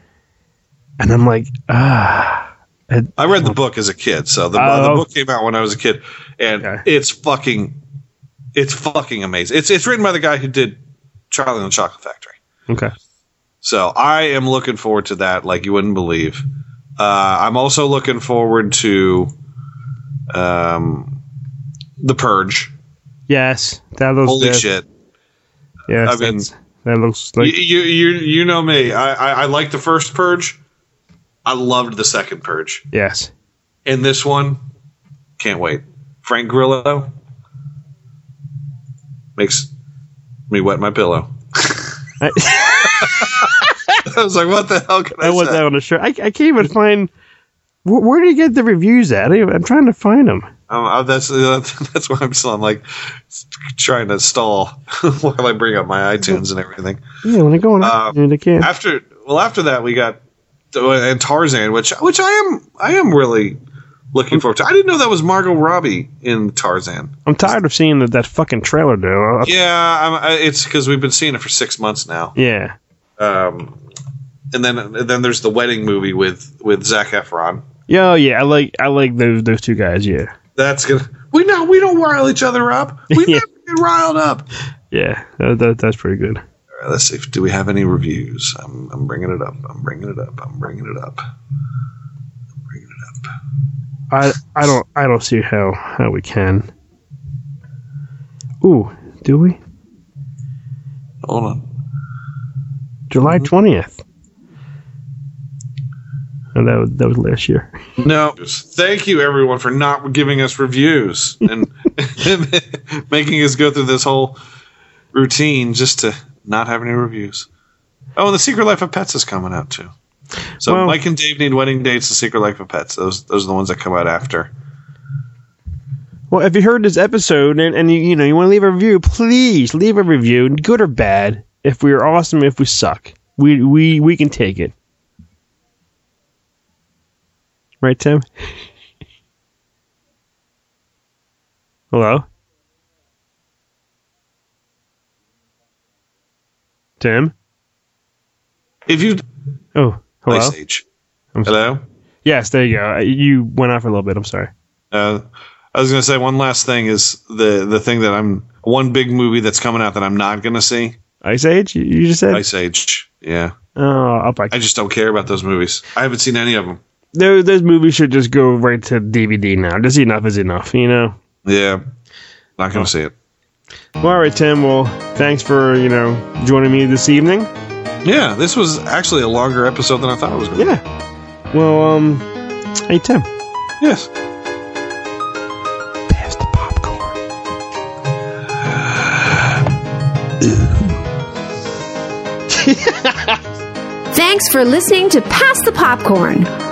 and I'm like, ah. It- I read the book as a kid, so the, Oh. the book came out when I was a kid, and it's fucking, it's fucking amazing. It's it's written by the guy who did Charlie and the Chocolate Factory. okay. So I am looking forward to that, like you wouldn't believe. Uh, I'm also looking forward to um, the Purge. Yes, that looks Holy good. shit! Yes, I mean, that looks like you, you you know me. I, I I like the first Purge. I loved the second Purge. yes. And this one, can't wait. Frank Grillo makes me wet my pillow. I, I was like, what the hell can I, I want say? that on a shirt. I, I can't even find. Where, where do you get the reviews at? I'm trying to find them. Um, uh, that's uh, that's why I'm still I'm like trying to stall while I bring up my iTunes and everything. Yeah, when I go on, Uh, I can't. After well, after that we got and Tarzan, which which I am I am really looking forward to. I didn't know that was Margot Robbie in Tarzan. I'm tired of seeing that, that fucking trailer, dude. Yeah, I'm, I, it's because we've been seeing it for six months now. Yeah. Um, and then and then there's the wedding movie with with Zac Efron. Yeah, oh, yeah. I like I like those those two guys. Yeah. That's gonna we know we don't rile each other up. We Yeah. never get riled up. Yeah, that, that, that's pretty good. All right, let's see. Do we have any reviews? I'm, I'm bringing it up. I'm bringing it up. I'm bringing it up. I I don't I don't see how how we can. Ooh, do we? Hold on. July twentieth. That was that was last year. No, thank you everyone for not giving us reviews and, and making us go through this whole routine just to not have any reviews. Oh, and the Secret Life of Pets is coming out too. So Well- Mike and Dave need wedding dates. The Secret Life of Pets. Those those are the ones that come out after. Well, if you heard this episode and, and you you know you want to leave a review, please leave a review, good or bad. If we are awesome, if we suck, we we we can take it. Right, Tim? Hello? Tim? If you Oh, hello. Ice Age. Hello. Yes, there you go. You went off for a little bit. I'm sorry. Uh, I was going to say one last thing is the the thing that I'm one big movie that's coming out that I'm not going to see. Ice Age? You- You just said? Ice Age. Yeah. Oh, I'll buy. I just don't care about those movies. I haven't seen any of them. Those, those movies should just go right to DVD now. Just enough is enough, you know? Yeah. Not going to see it. Well, all right, Tim. Well, thanks for, you know, joining me this evening. Yeah, this was actually a longer episode than I thought it was going to be. Yeah. Well, um, hey, Tim. Yes. Pass the popcorn. Thanks for listening to Pass the Popcorn.